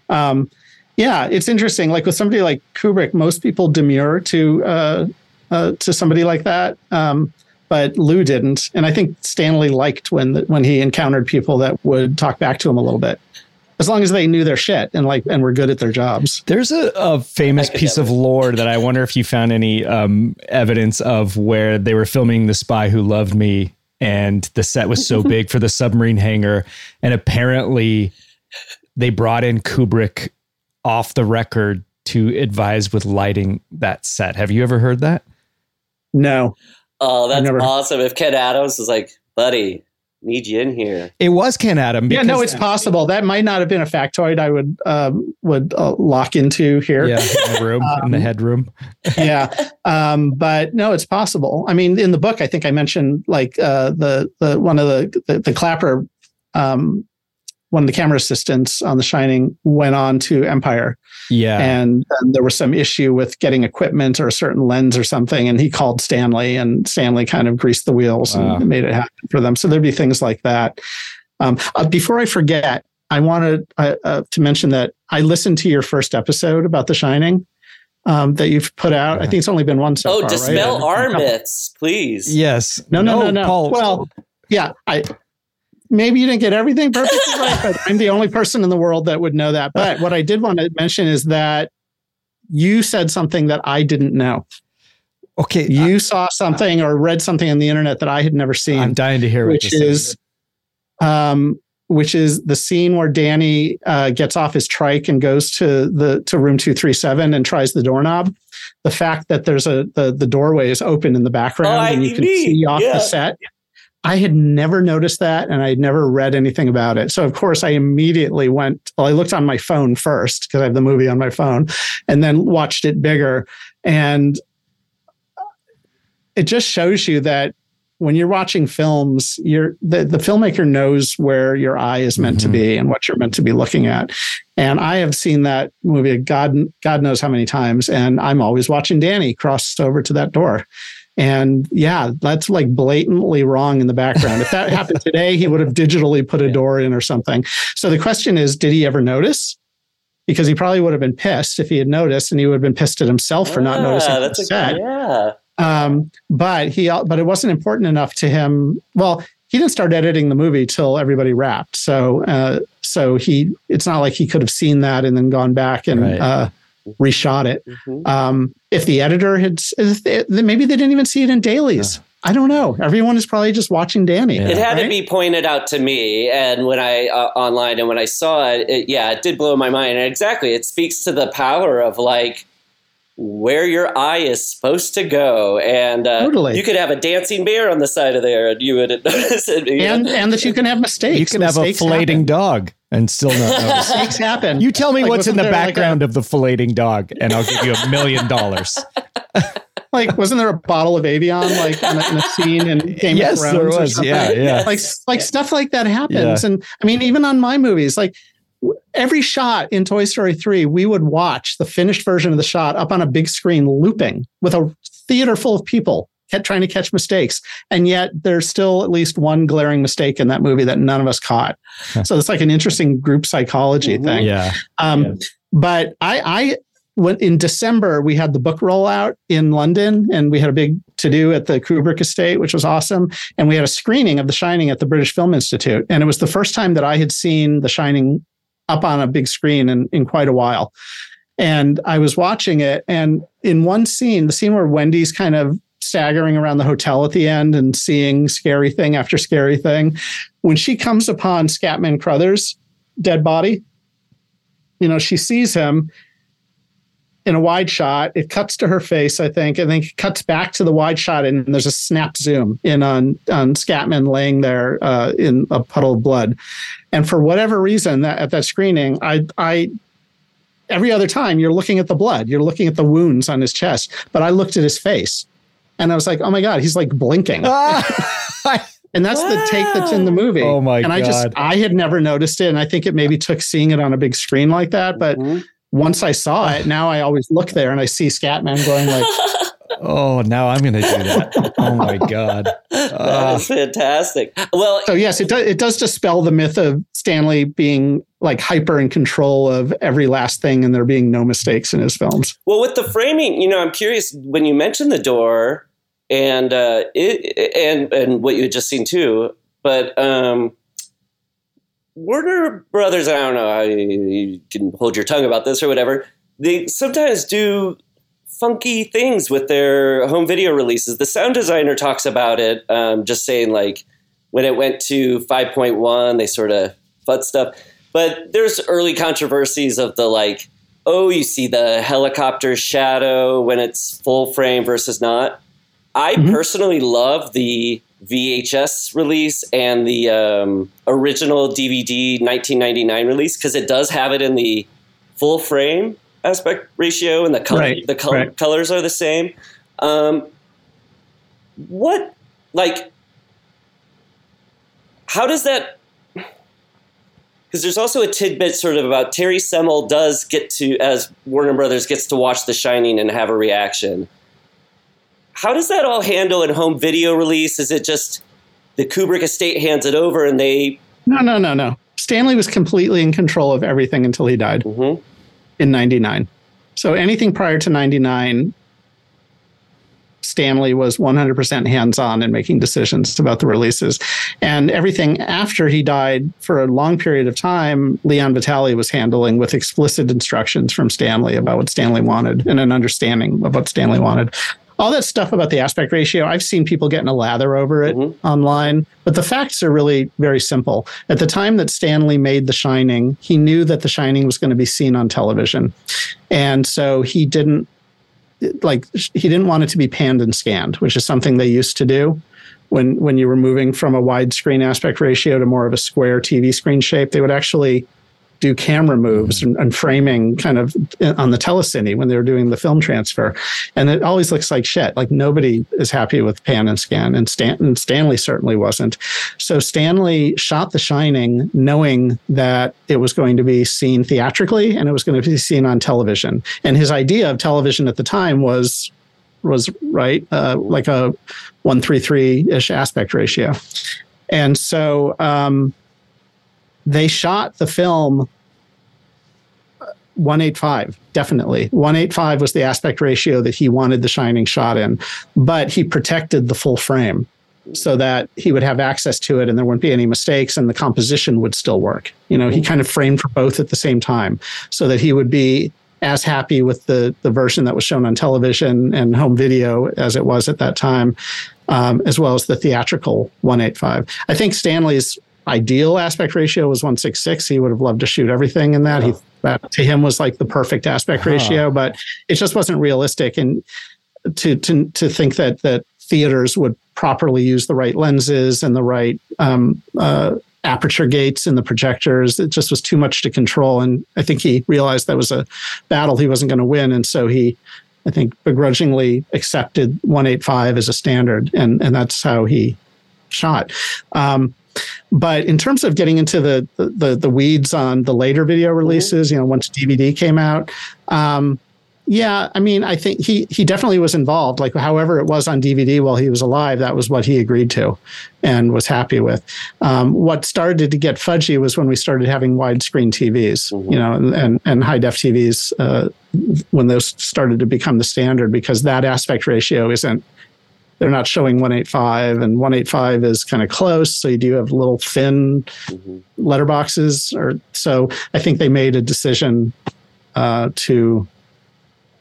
Um, yeah, it's interesting. Like with somebody like Kubrick, most people demur to uh, uh, to somebody like that. Um, but Lou didn't, and I think Stanley liked when the, when he encountered people that would talk back to him a little bit, as long as they knew their shit and like and were good at their jobs. There's a, a famous piece of lore that I wonder if you found any um, evidence of where they were filming The Spy Who Loved Me, and the set was so big for the submarine hangar, and apparently they brought in Kubrick off the record to advise with lighting that set. Have you ever heard that? No. Oh, that's never- awesome. If Ken Adams was like, buddy, need you in here. It was Ken Adam. Yeah, no, it's possible. That might not have been a factoid I would um, would uh, lock into here. yeah, in the room, in the Um, headroom. yeah. Um, but no, it's possible. I mean, in the book, I think I mentioned like uh, the the one of the the, the Clapper, um, one of the camera assistants on The Shining went on to Empire, Yeah. and, and there was some issue with getting equipment or a certain lens or something, and he called Stanley, and Stanley kind of greased the wheels Wow. and made it happen for them. So there'd be things like that. Um, uh, before I forget, I wanted uh, uh, to mention that I listened to your first episode about The Shining um, that you've put out. I think it's only been one so oh, far. dispel right? our A couple- myths, please. yes. No, no, no, no. Paul. Well, yeah, I maybe you didn't get everything perfectly right, but I'm the only person in the world that would know that. But what I did want to mention is that you said something that I didn't know. okay. You saw something or read something on the internet that I had never seen. I'm dying to hear which this is um which is the scene where Danny uh, gets off his trike and goes to the to room 237 and tries the doorknob. The fact that there's a the, the doorway is open in the background Oh, and you can see off yeah. the set. I had never noticed that and I had never read anything about it. So of course I immediately went well, I looked on my phone first because I have the movie on my phone and then watched it bigger. And it just shows you that when you're watching films, you're the, the filmmaker knows where your eye is meant to Mhm. be and what you're meant to be looking at. And I have seen that movie God God knows how many times, and I'm always watching Danny cross over to that door. And yeah, that's like blatantly wrong in the background. If that happened today, he would have digitally put a door in or something. So the question is, did he ever notice? Because he probably would have been pissed if he had noticed, and he would have been pissed at himself for not Ah, noticing the That's a, yeah. Um, but he, but it wasn't important enough to him. Well, he didn't start editing the movie till everybody wrapped. So, uh, so he, it's not like he could have seen that and then gone back and Right. uh, reshot it. Mhm. Um, if the editor had, if they, then maybe they didn't even see it in dailies. I don't know. Everyone is probably just watching Danny. Yeah. It had to be pointed out to me, and when I uh, online and when I saw it, it, yeah, it did blow my mind. And exactly, it speaks to the power of like where your eye is supposed to go, and uh, Totally. you could have a dancing bear on the side of there, and you would notice it. you and and that you can have mistakes. You can have a Mistakes filleting happen. dog and still not notice. Mistakes happen. You tell me Like, what's in the there, like, a- background of the filleting dog, and I'll give you a million dollars. like, wasn't there a bottle of Avion like in a, in a scene in Game Yes, of Thrones? there or was. Yeah, yeah. like like stuff like that happens Yeah. and i mean even on my movies like every shot in toy story 3 we would watch the finished version of the shot up on a big screen looping with a theater full of people kept trying to catch mistakes and yet there's still at least one glaring mistake in that movie that none of us caught so it's like an interesting group psychology Mhm. thing Yeah. um, But I, I when in December we had the book rollout in London, and we had a big to do at the Kubrick estate, which was awesome. And we had a screening of The Shining at the British Film Institute, and it was the first time that I had seen The Shining up on a big screen in, in quite a while. And I was watching it, and in one scene, the scene where Wendy's kind of staggering around the hotel at the end and seeing scary thing after scary thing, when she comes upon Scatman Crothers' dead body, you know, she sees him in a wide shot. It cuts to her face, I think, and then it cuts back to the wide shot, and there's a snap zoom in on on Scatman laying there uh, in a puddle of blood. And for whatever reason, that at that screening, I I every other time you're looking at the blood, you're looking at the wounds on his chest, but I looked at his face, and I was like, oh my god, he's like blinking. And that's the take that's in the movie. Oh my god. and I just, I had never noticed it, and I think it maybe took seeing it on a big screen like that. But Mhm. once I saw it, now I always look there and I see Scatman going like, Oh, now I'm going to do that. Oh my god. that Uh, is fantastic. Well, so yes, it does. It does dispel the myth of Stanley being like hyper in control of every last thing and there being no mistakes in his films. Well, with the framing, you know, I'm curious when you mentioned the door and uh, it and and what you had just seen too, but um, Warner Brothers, I don't know you, you can hold your tongue about this or whatever. They sometimes do funky things with their home video releases. The sound designer talks about it, um, just saying like when it went to 5.1, they sort of fud stuff. But there's early controversies of the like, oh, you see the helicopter shadow when it's full frame versus not. I mm-hmm. personally love the VHS release and the um, original DVD 1999 release because it does have it in the full frame aspect ratio and the color right, the right. colors are the same. Um, what like how does that because there's also a tidbit sort of about Terry Semel does get to as Warner Brothers gets to watch The Shining and have a reaction. How does that all handle in home video release? Is it just the Kubrick estate hands it over and they No, no, no, no. Stanley was completely in control of everything until he died. Mm-hmm in 99. So anything prior to 99, Stanley was 100% hands on in making decisions about the releases. And everything after he died for a long period of time, Leon Vitali was handling with explicit instructions from Stanley about what Stanley wanted and an understanding of what Stanley wanted all that stuff about the aspect ratio, I've seen people getting a lather over it mm-hmm. online, but the facts are really very simple. At the time that Stanley made The Shining, he knew that The Shining was going to be seen on television. And so he didn't like he didn't want it to be panned and scanned, which is something they used to do when when you were moving from a widescreen aspect ratio to more of a square TV screen shape. They would actually do camera moves and, and, framing kind of on the telecine when they were doing the film transfer. And it always looks like shit. Like nobody is happy with pan and scan. And, and Stanley certainly wasn't. So Stanley shot The Shining knowing that it was going to be seen theatrically and it was going to be seen on television. And his idea of television at the time was was right uh, like a 133 ish aspect ratio and so um, they shot the film 185 definitely. 185 was the aspect ratio that he wanted the shining shot in but he protected the full frame so that he would have access to it and there wouldn't be any mistakes and the composition would still work. You know he kind of framed for both at the same time so that he would be as happy with the the version that was shown on television and home video as it was at that time um, as well as the theatrical 185 i think stanley's ideal aspect ratio was 166. He would have loved to shoot everything in that. He that to him was like the perfect aspect ratio, but it just wasn't realistic. And to to to think that that theaters would properly use the right lenses and the right um, uh, aperture gates in the projectors, it just was too much to control. And I think he realized that was a battle he wasn't going to win, and so he. I think begrudgingly accepted 185 as a standard, and, and that's how he shot. Um, but in terms of getting into the the, the weeds on the later video mm-hmm. releases, mm-hmm. you know, once DVD came out, um, yeah, I mean, I think he he definitely was involved. Like, however it was on DVD while he was alive, that was what he agreed to, and was happy with. Um, what started to get fudgy was when we started having widescreen TVs, mm-hmm. you know, and and, and high def TVs uh, when those started to become the standard because that aspect ratio isn't they're not showing 185 and 185 is kind of close so you do have little thin mm-hmm. letterboxes or so i think they made a decision uh, to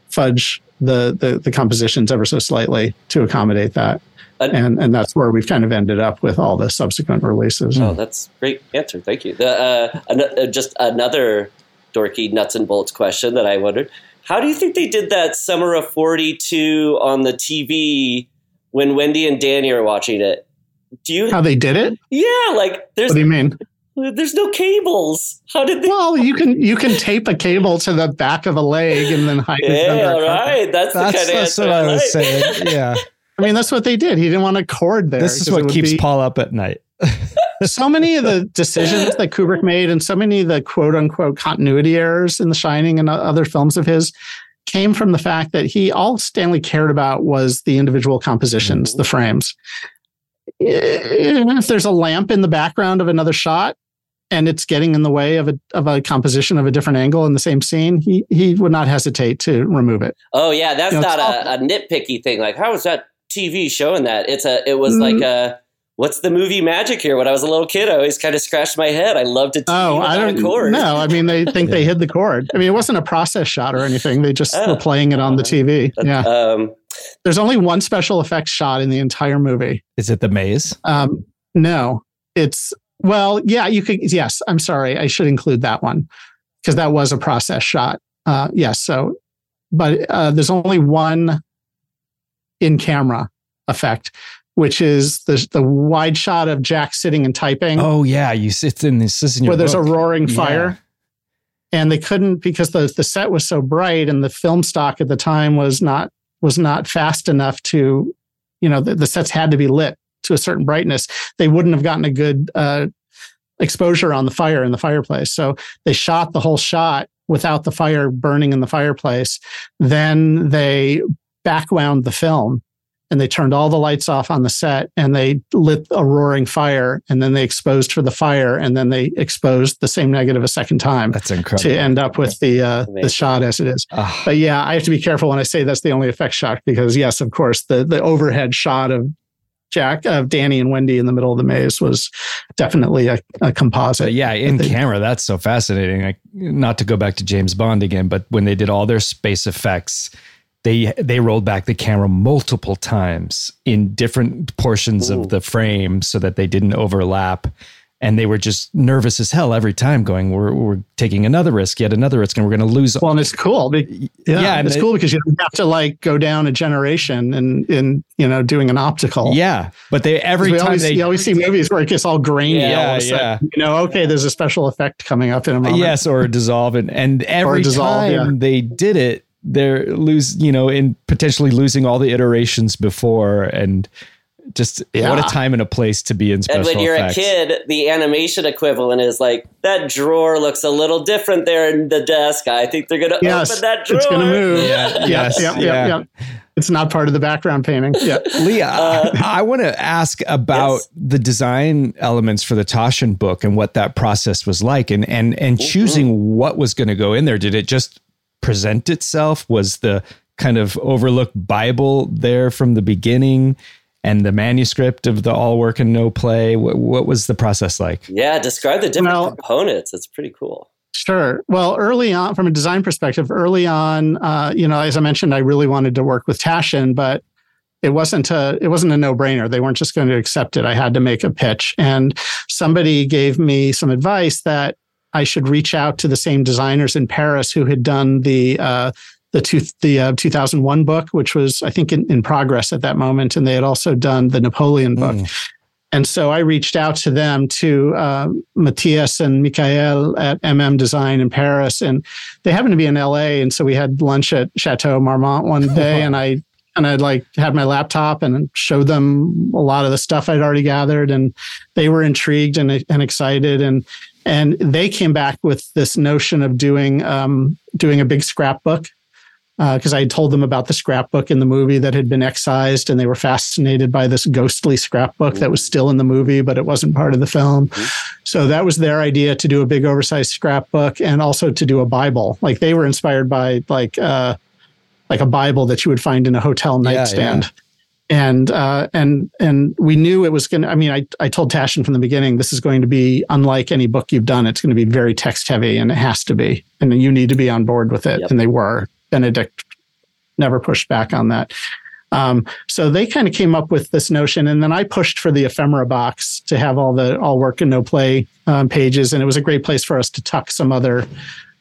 fudge the, the, the compositions ever so slightly to accommodate that and and that's where we've kind of ended up with all the subsequent releases. Oh, that's great answer. Thank you. The, uh, an- uh, just another dorky nuts and bolts question that I wondered: How do you think they did that summer of '42 on the TV when Wendy and Danny are watching it. Do you how they did it? Yeah, like there's. What do you mean? There's no cables. How did they? Well, you can you can tape a cable to the back of a leg and then hide it. Yeah, right. That's, that's the kind that's of what I, was saying. Yeah. I mean, that's what they did. He didn't want a cord there. This is what keeps be... Paul up at night. so many of the decisions that Kubrick made and so many of the quote unquote continuity errors in The Shining and other films of his came from the fact that he all Stanley cared about was the individual compositions, mm-hmm. the frames. If there's a lamp in the background of another shot, and it's getting in the way of a of a composition of a different angle in the same scene, he he would not hesitate to remove it. Oh yeah, that's You know, not a, a nitpicky thing. Like, how is that TV showing that? It's a. It was like Mm. a. What's the movie magic here? When I was a little kid, I always kind of scratched my head. I loved it. Oh, I don't cord. No, I mean they think they hid the cord. I mean it wasn't a process shot or anything. They just Oh. were playing it on the TV. Yeah. Um, There's only one special effects shot in the entire movie. Is it the maze? Um, no, it's well, yeah, you could. Yes, I'm sorry, I should include that one because that was a process shot. Uh, yes, so, but uh, there's only one in camera effect, which is the the wide shot of Jack sitting and typing. Oh yeah, you sit in this. is in your where there's a book. roaring Yeah. fire. And they couldn't because the, the set was so bright and the film stock at the time was not was not fast enough to, you know, the, the sets had to be lit to a certain brightness. They wouldn't have gotten a good uh, exposure on the fire in the fireplace. So they shot the whole shot without the fire burning in the fireplace. Then they backwound the film and they turned all the lights off on the set and they lit a roaring fire and then they exposed for the fire and then they exposed the same negative a second time That's incredible. to end up with the uh, the shot as it is. Ah, But yeah, I have to be careful when I say that's the only effect shot because yes, of course, the the overhead shot of Jack of Danny and Wendy in the middle of the maze was definitely a, a composite. but yeah, in they- camera, that's so fascinating. Like, not to go back to James Bond again, but when they did all their space effects, they they rolled back the camera multiple times in different portions Ooh. of the frame so that they didn't overlap. And they were just nervous as hell every time, going, "We're we're taking another risk, yet another risk, and we're going to lose." Well, and it's cool. Yeah, Yeah, and it's it- cool because you don't have to like go down a generation and in you know doing an optical. Yeah, but they every time always, they you always see movies where it gets all grainy. Yeah, all a sudden. yeah. You know, okay, there's a special effect coming up in a moment. Yes, or a dissolve and and every dissolve, time yeah. they did it, they're lose you know in potentially losing all the iterations before and just what a time and a place to be in special and when you're effects. a kid, the animation equivalent is like that drawer looks a little different there in the desk. I think they're going to Yes, open that drawer. it's going to move. Yeah, yes, yep, yep, yeah. yep. It's not part of the background painting. Yeah. Leah, Uh, I want to ask about Yes. the design elements for the Taschen book and what that process was like, and and and choosing what was going to go in there. Did it just present itself? Was the kind of overlooked Bible there from the beginning, and the manuscript of the All Work and No Play? What, what was the process like? Yeah, describe the different Well- components. It's pretty cool. Sure. Well, early on, from a design perspective, early on, uh, you know, as I mentioned, I really wanted to work with Taschen, but it wasn't a it wasn't a no brainer. They weren't just going to accept it. I had to make a pitch, and somebody gave me some advice that I should reach out to the same designers in Paris who had done the uh, the two, the uh, 2001 book, which was I think in, in progress at that moment, and they had also done the Napoleon book. And so I reached out to them to uh, Matthias and Michael at MM Design in Paris, and they happened to be in LA. And so we had lunch at Chateau Marmont one day, and I and I like had my laptop and showed them a lot of the stuff I'd already gathered, and they were intrigued and and excited, and and they came back with this notion of doing um, doing a big scrapbook because I had told them about the scrapbook in the movie that had been excised, and they were fascinated by this ghostly scrapbook that was still in the movie, but it wasn't part of the film. So that was their idea to do a big oversized scrapbook and also to do a Bible. Like they were inspired by like uh, like a Bible that you would find in a hotel Yeah, nightstand. And uh, and and we knew it was going to. I mean, I I told Taschen from the beginning, this is going to be unlike any book you've done. It's going to be very text heavy, and it has to be. And you need to be on board with it. Yep. And they were. Benedikt never pushed back on that. Um, so they kind of came up with this notion, and then I pushed for the ephemera box to have all the all work and no play um, pages, and it was a great place for us to tuck some other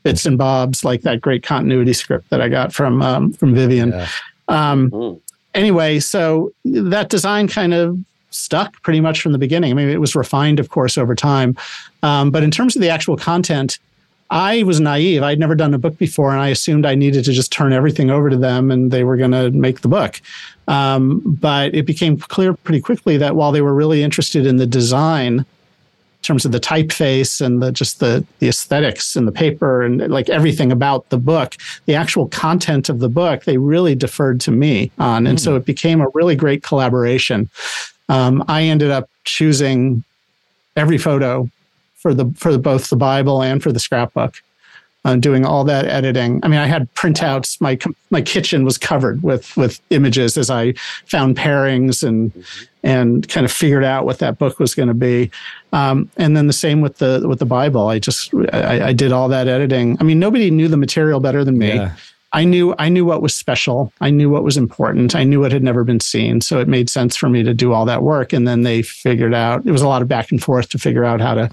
bits and bobs, like that great continuity script that I got from um, from Vivian. Yeah. Um, Mm. Anyway, so that design kind of stuck pretty much from the beginning. I mean, it was refined, of course, over time, um, but in terms of the actual content. I was naive. I'd never done a book before, and I assumed I needed to just turn everything over to them, and they were going to make the book. Um, but it became clear pretty quickly that while they were really interested in the design, terms of the typeface and the just the the aesthetics and the paper and like everything about the book, the actual content of the book, they really deferred to me on, and so it became a really great collaboration. Um, I ended up choosing every photo for the for the, both the Bible and for the scrapbook. Uh, doing all that editing. I mean, I had printouts. My my kitchen was covered with with images as I found pairings and mm-hmm. and kind of figured out what that book was going to be. Um, and then the same with the with the Bible. I just I, I, did all that editing. I mean, nobody knew the material better than me. Yeah. I knew I knew what was special. I knew what was important. I knew what had never been seen. So it made sense for me to do all that work. And then they figured out it was a lot of back and forth to figure out how to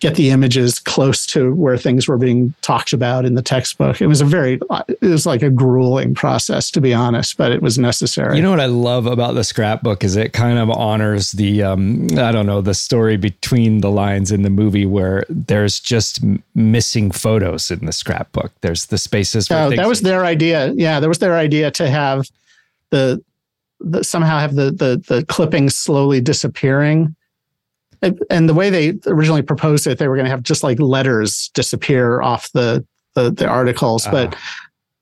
get the images close to where things were being talked about in the textbook. It was a very, it was like a grueling process, to be honest, but it was necessary. You know what I love about the scrapbook is it kind of honors the, um, I don't know, the story between the lines in the movie where there's just missing photos in the scrapbook. There's the spaces. oh, that was their idea. Yeah, that was their idea to have the, the somehow have the the the clippings slowly disappearing and the way they originally proposed it, they were going to have just like letters disappear off the the, the articles, uh but.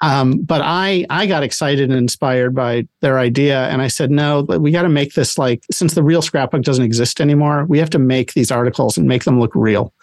Um, but I I got excited and inspired by their idea, and I said, no, we got to make this like since the real scrapbook doesn't exist anymore, we have to make these articles and make them look real.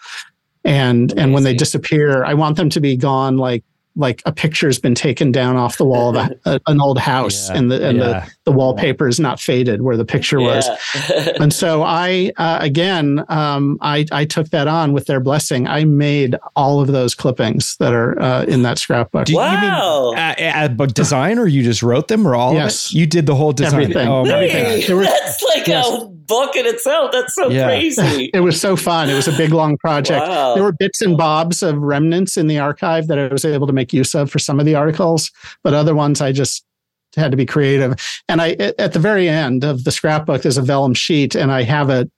And Amazing. and when they disappear, I want them to be gone like like a picture's been taken down off the wall of a, a, an old house yeah, and the and yeah. the, the wallpaper is not faded where the picture yeah. was and so i uh, again um, I, I took that on with their blessing i made all of those clippings that are uh, in that scrapbook Do wow you mean, uh, design or you just wrote them or all yes. you did the whole design everything, oh, everything. Was, that's like yes. a book in itself that's so crazy it was so fun it was a big long project wow. there were bits and bobs of remnants in the archive that i was able to make use of for some of the articles, but other ones I just had to be creative. And I, at the very end of the scrapbook, there's a vellum sheet, and I have a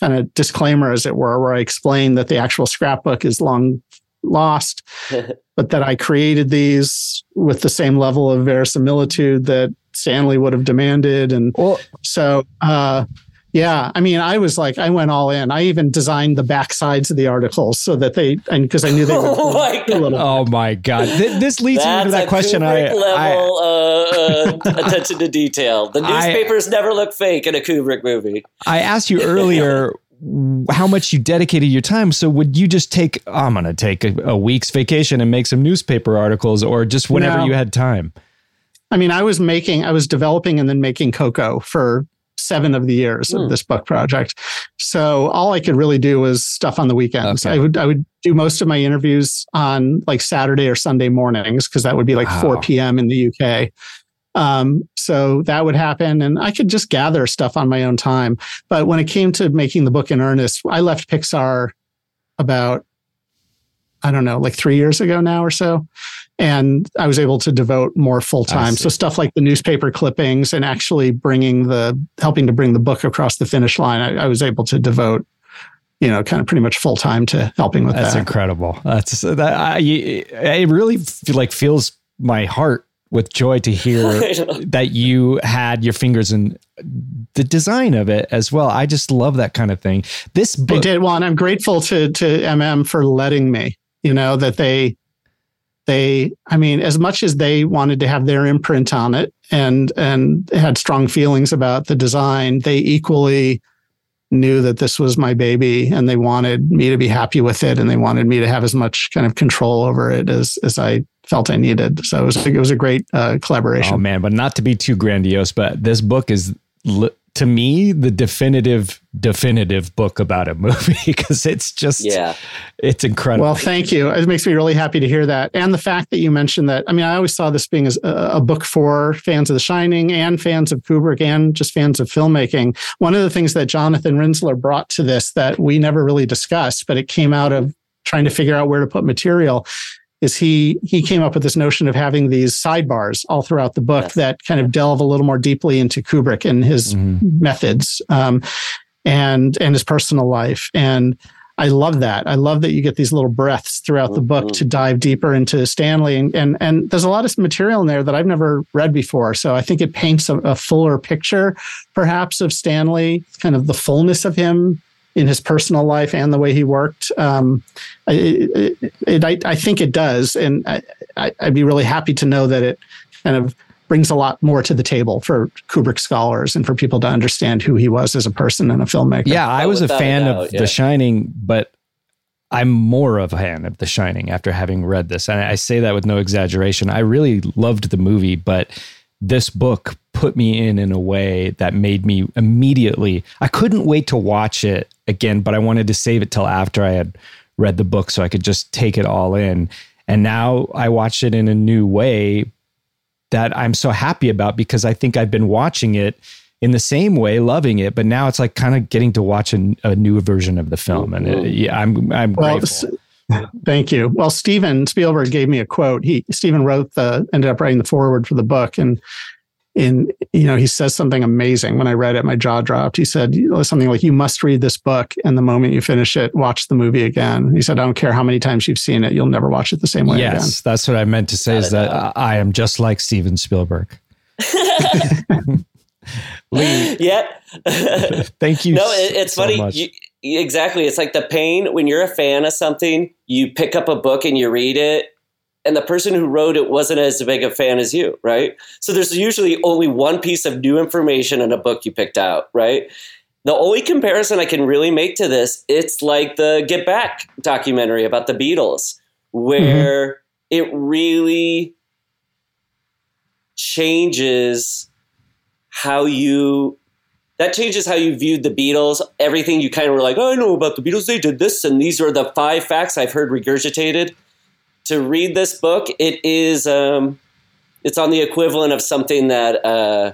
kind of disclaimer, as it were, where I explain that the actual scrapbook is long lost, but that I created these with the same level of verisimilitude that Stanley would have demanded. And well, so, uh, yeah, I mean, I was like, I went all in. I even designed the back sides of the articles so that they, and because I knew they would. oh my god! Oh my god! this leads That's into that question. I level I, uh, uh, attention to detail. The newspapers I, never look fake in a Kubrick movie. I asked you earlier how much you dedicated your time. So would you just take? Oh, I'm going to take a, a, week's vacation and make some newspaper articles, or just whenever no. you had time. I mean, I was making, I was developing and then making Coco for seven of the years mm. of hmm. this book project. So all I could really do was stuff on the weekends. Okay. I would I would do most of my interviews on like Saturday or Sunday mornings because that would be like wow. 4 p.m. in the UK. Um, so that would happen, and I could just gather stuff on my own time. But when it came to making the book in earnest, I left Pixar about I don't know, like three years ago now or so and I was able to devote more full time. So stuff like the newspaper clippings and actually bringing the helping to bring the book across the finish line, I, I was able to devote you know, kind of pretty much full time to helping with That's that. That's incredible. That's that. I, it really feel like fills my heart with joy to hear that you had your fingers in the design of it as well. I just love that kind of thing. This book, I did. Well, and I'm grateful to to MM for letting me. You know that they they i mean as much as they wanted to have their imprint on it and and had strong feelings about the design they equally knew that this was my baby and they wanted me to be happy with it and they wanted me to have as much kind of control over it as as i felt i needed. So it was it was a great uh, collaboration. Oh man but not to be too grandiose but this book is li- to me the definitive definitive book about a movie because it's just yeah. it's incredible. Well thank you. It makes me really happy to hear that. And the fact that you mentioned that i mean i always saw this being a, a book for fans of the shining and fans of kubrick and just fans of filmmaking. One of the things that jonathan rinzler brought to this that we never really discussed but it came out of trying to figure out where to put material is he he came up with this notion of having these sidebars all throughout the book yes. that kind of delve a little more deeply into Kubrick and his mm-hmm. methods um, and and his personal life and I love that. I love that you get these little breaths throughout the book mm-hmm. to dive deeper into Stanley and, and and there's a lot of material in there that I've never read before. So I think it paints a, a fuller picture perhaps of Stanley, kind of the fullness of him in his personal life and the way he worked. Um, it, it, it, I, I, think it does, and I, would be really happy to know that it kind of brings a lot more to the table for Kubrick scholars and for people to understand who he was as a person and a filmmaker. Yeah, I was a fan of yeah. The Shining, but I'm more of a fan of The Shining after having read this. And I say that with no exaggeration. I really loved the movie, but this book put me in in a way that made me immediately I couldn't wait to watch it again, but I wanted to save it till after I had read the book so I could just take it all in. And now I watch it in a new way that I'm so happy about because I think I've been watching it in the same way, loving it, but now it's like kind of getting to watch a, a new version of the film, and it, yeah, I'm I'm Well, grateful. S- Thank you. Well, Steven Spielberg gave me a quote. He Steven wrote the ended up writing the foreword for the book, and in you know he says something amazing. When I read it, my jaw dropped. He said something like, "You must read this book, and the moment you finish it, watch the movie again." He said, "I don't care how many times you've seen it, you'll never watch it the same way again." Yes, that's what I meant to say. Is that I I am just like Steven Spielberg. Lee, yeah. thank you. no, it, it's so funny. much. You, exactly. It's like the pain when you're a fan of something, you pick up a book and you read it, and the person who wrote it wasn't as big a fan as you, right? So there's usually only one piece of new information in a book you picked out, right? The only comparison I can really make to this, it's like the Get Back documentary about the Beatles, where mm-hmm. it really changes how you that changes how you viewed the Beatles. Everything you kind of were like, oh, I know about the Beatles. They did this, and these are the five facts I've heard regurgitated. To read this book, it is um, it's on the equivalent of something that uh,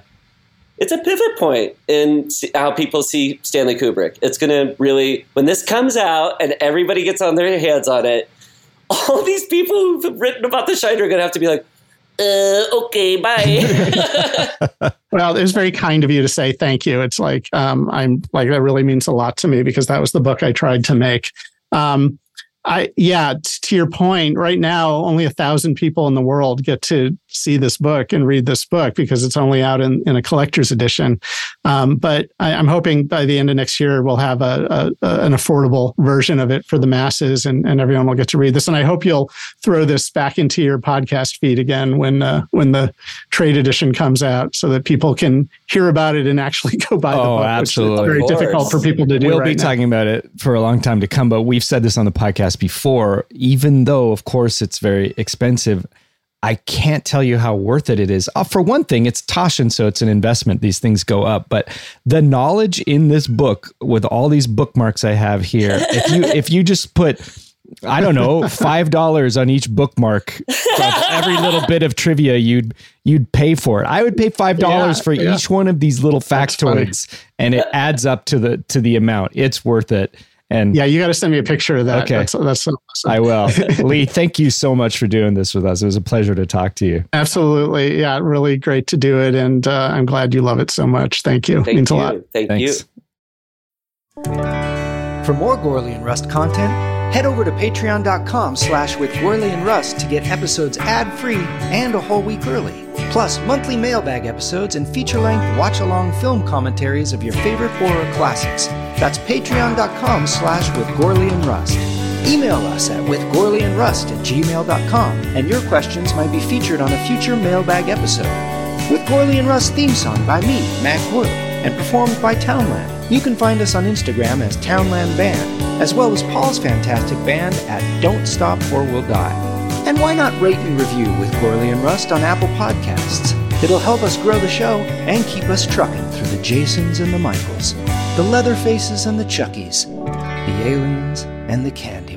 it's a pivot point in how people see Stanley Kubrick. It's going to really when this comes out and everybody gets on their hands on it. All these people who've written about the Shiner are going to have to be like, uh, okay, bye. Well, it was very kind of you to say thank you. It's like um, I'm like that really means a lot to me because that was the book I tried to make. Um, I yeah, to your point, right now only a thousand people in the world get to see this book and read this book because it's only out in, in a collector's edition. Um, but I, I'm hoping by the end of next year we'll have a, a, a an affordable version of it for the masses and, and everyone will get to read this. And I hope you'll throw this back into your podcast feed again when uh, when the trade edition comes out so that people can hear about it and actually go buy the Oh, book. absolutely. Which is very difficult for people to do We'll right be now. talking about it for a long time to come, but we've said this on the podcast before. Even though, of course, it's very expensive, I can't tell you how worth it it is. Uh, for one thing, it's Taschen, so it's an investment. These things go up, but the knowledge in this book, with all these bookmarks I have here, if you if you just put I don't know, five dollars on each bookmark of every little bit of trivia you'd you'd pay for it. I would pay five dollars Yeah, for yeah. each one of these little factoids, and it adds up to the to the amount. It's worth it. And Yeah, you got to send me a picture of that. Okay. That's, that's so awesome. I will. Lee, thank you so much for doing this with us. It was a pleasure to talk to you. Absolutely. Yeah, really great to do it. And uh, I'm glad you love it so much. Thank you. Thank Means you. a lot. Thank Thanks. you. For more Gourley and Rust content, head over to patreon.com slash with Gourley and Rust to get episodes ad-free and a whole week early. Plus, monthly mailbag episodes and feature-length watch-along film commentaries of your favorite horror classics. That's patreon.com slash with Gourley and Rust. Email us at withgorleyandrust at gmail.com and your questions might be featured on a future mailbag episode. With Gourley and Rust theme song by me, Matt Gourley, and performed by Townland. You can find us on Instagram as Townland Band, as well as Paul's fantastic band at Don't Stop or We'll Die. And why not rate and review with Gourley and Rust on Apple Podcasts? It'll help us grow the show and keep us trucking through the Jasons and the Michaels, the Leatherfaces and the Chuckies, the aliens and the Candymans.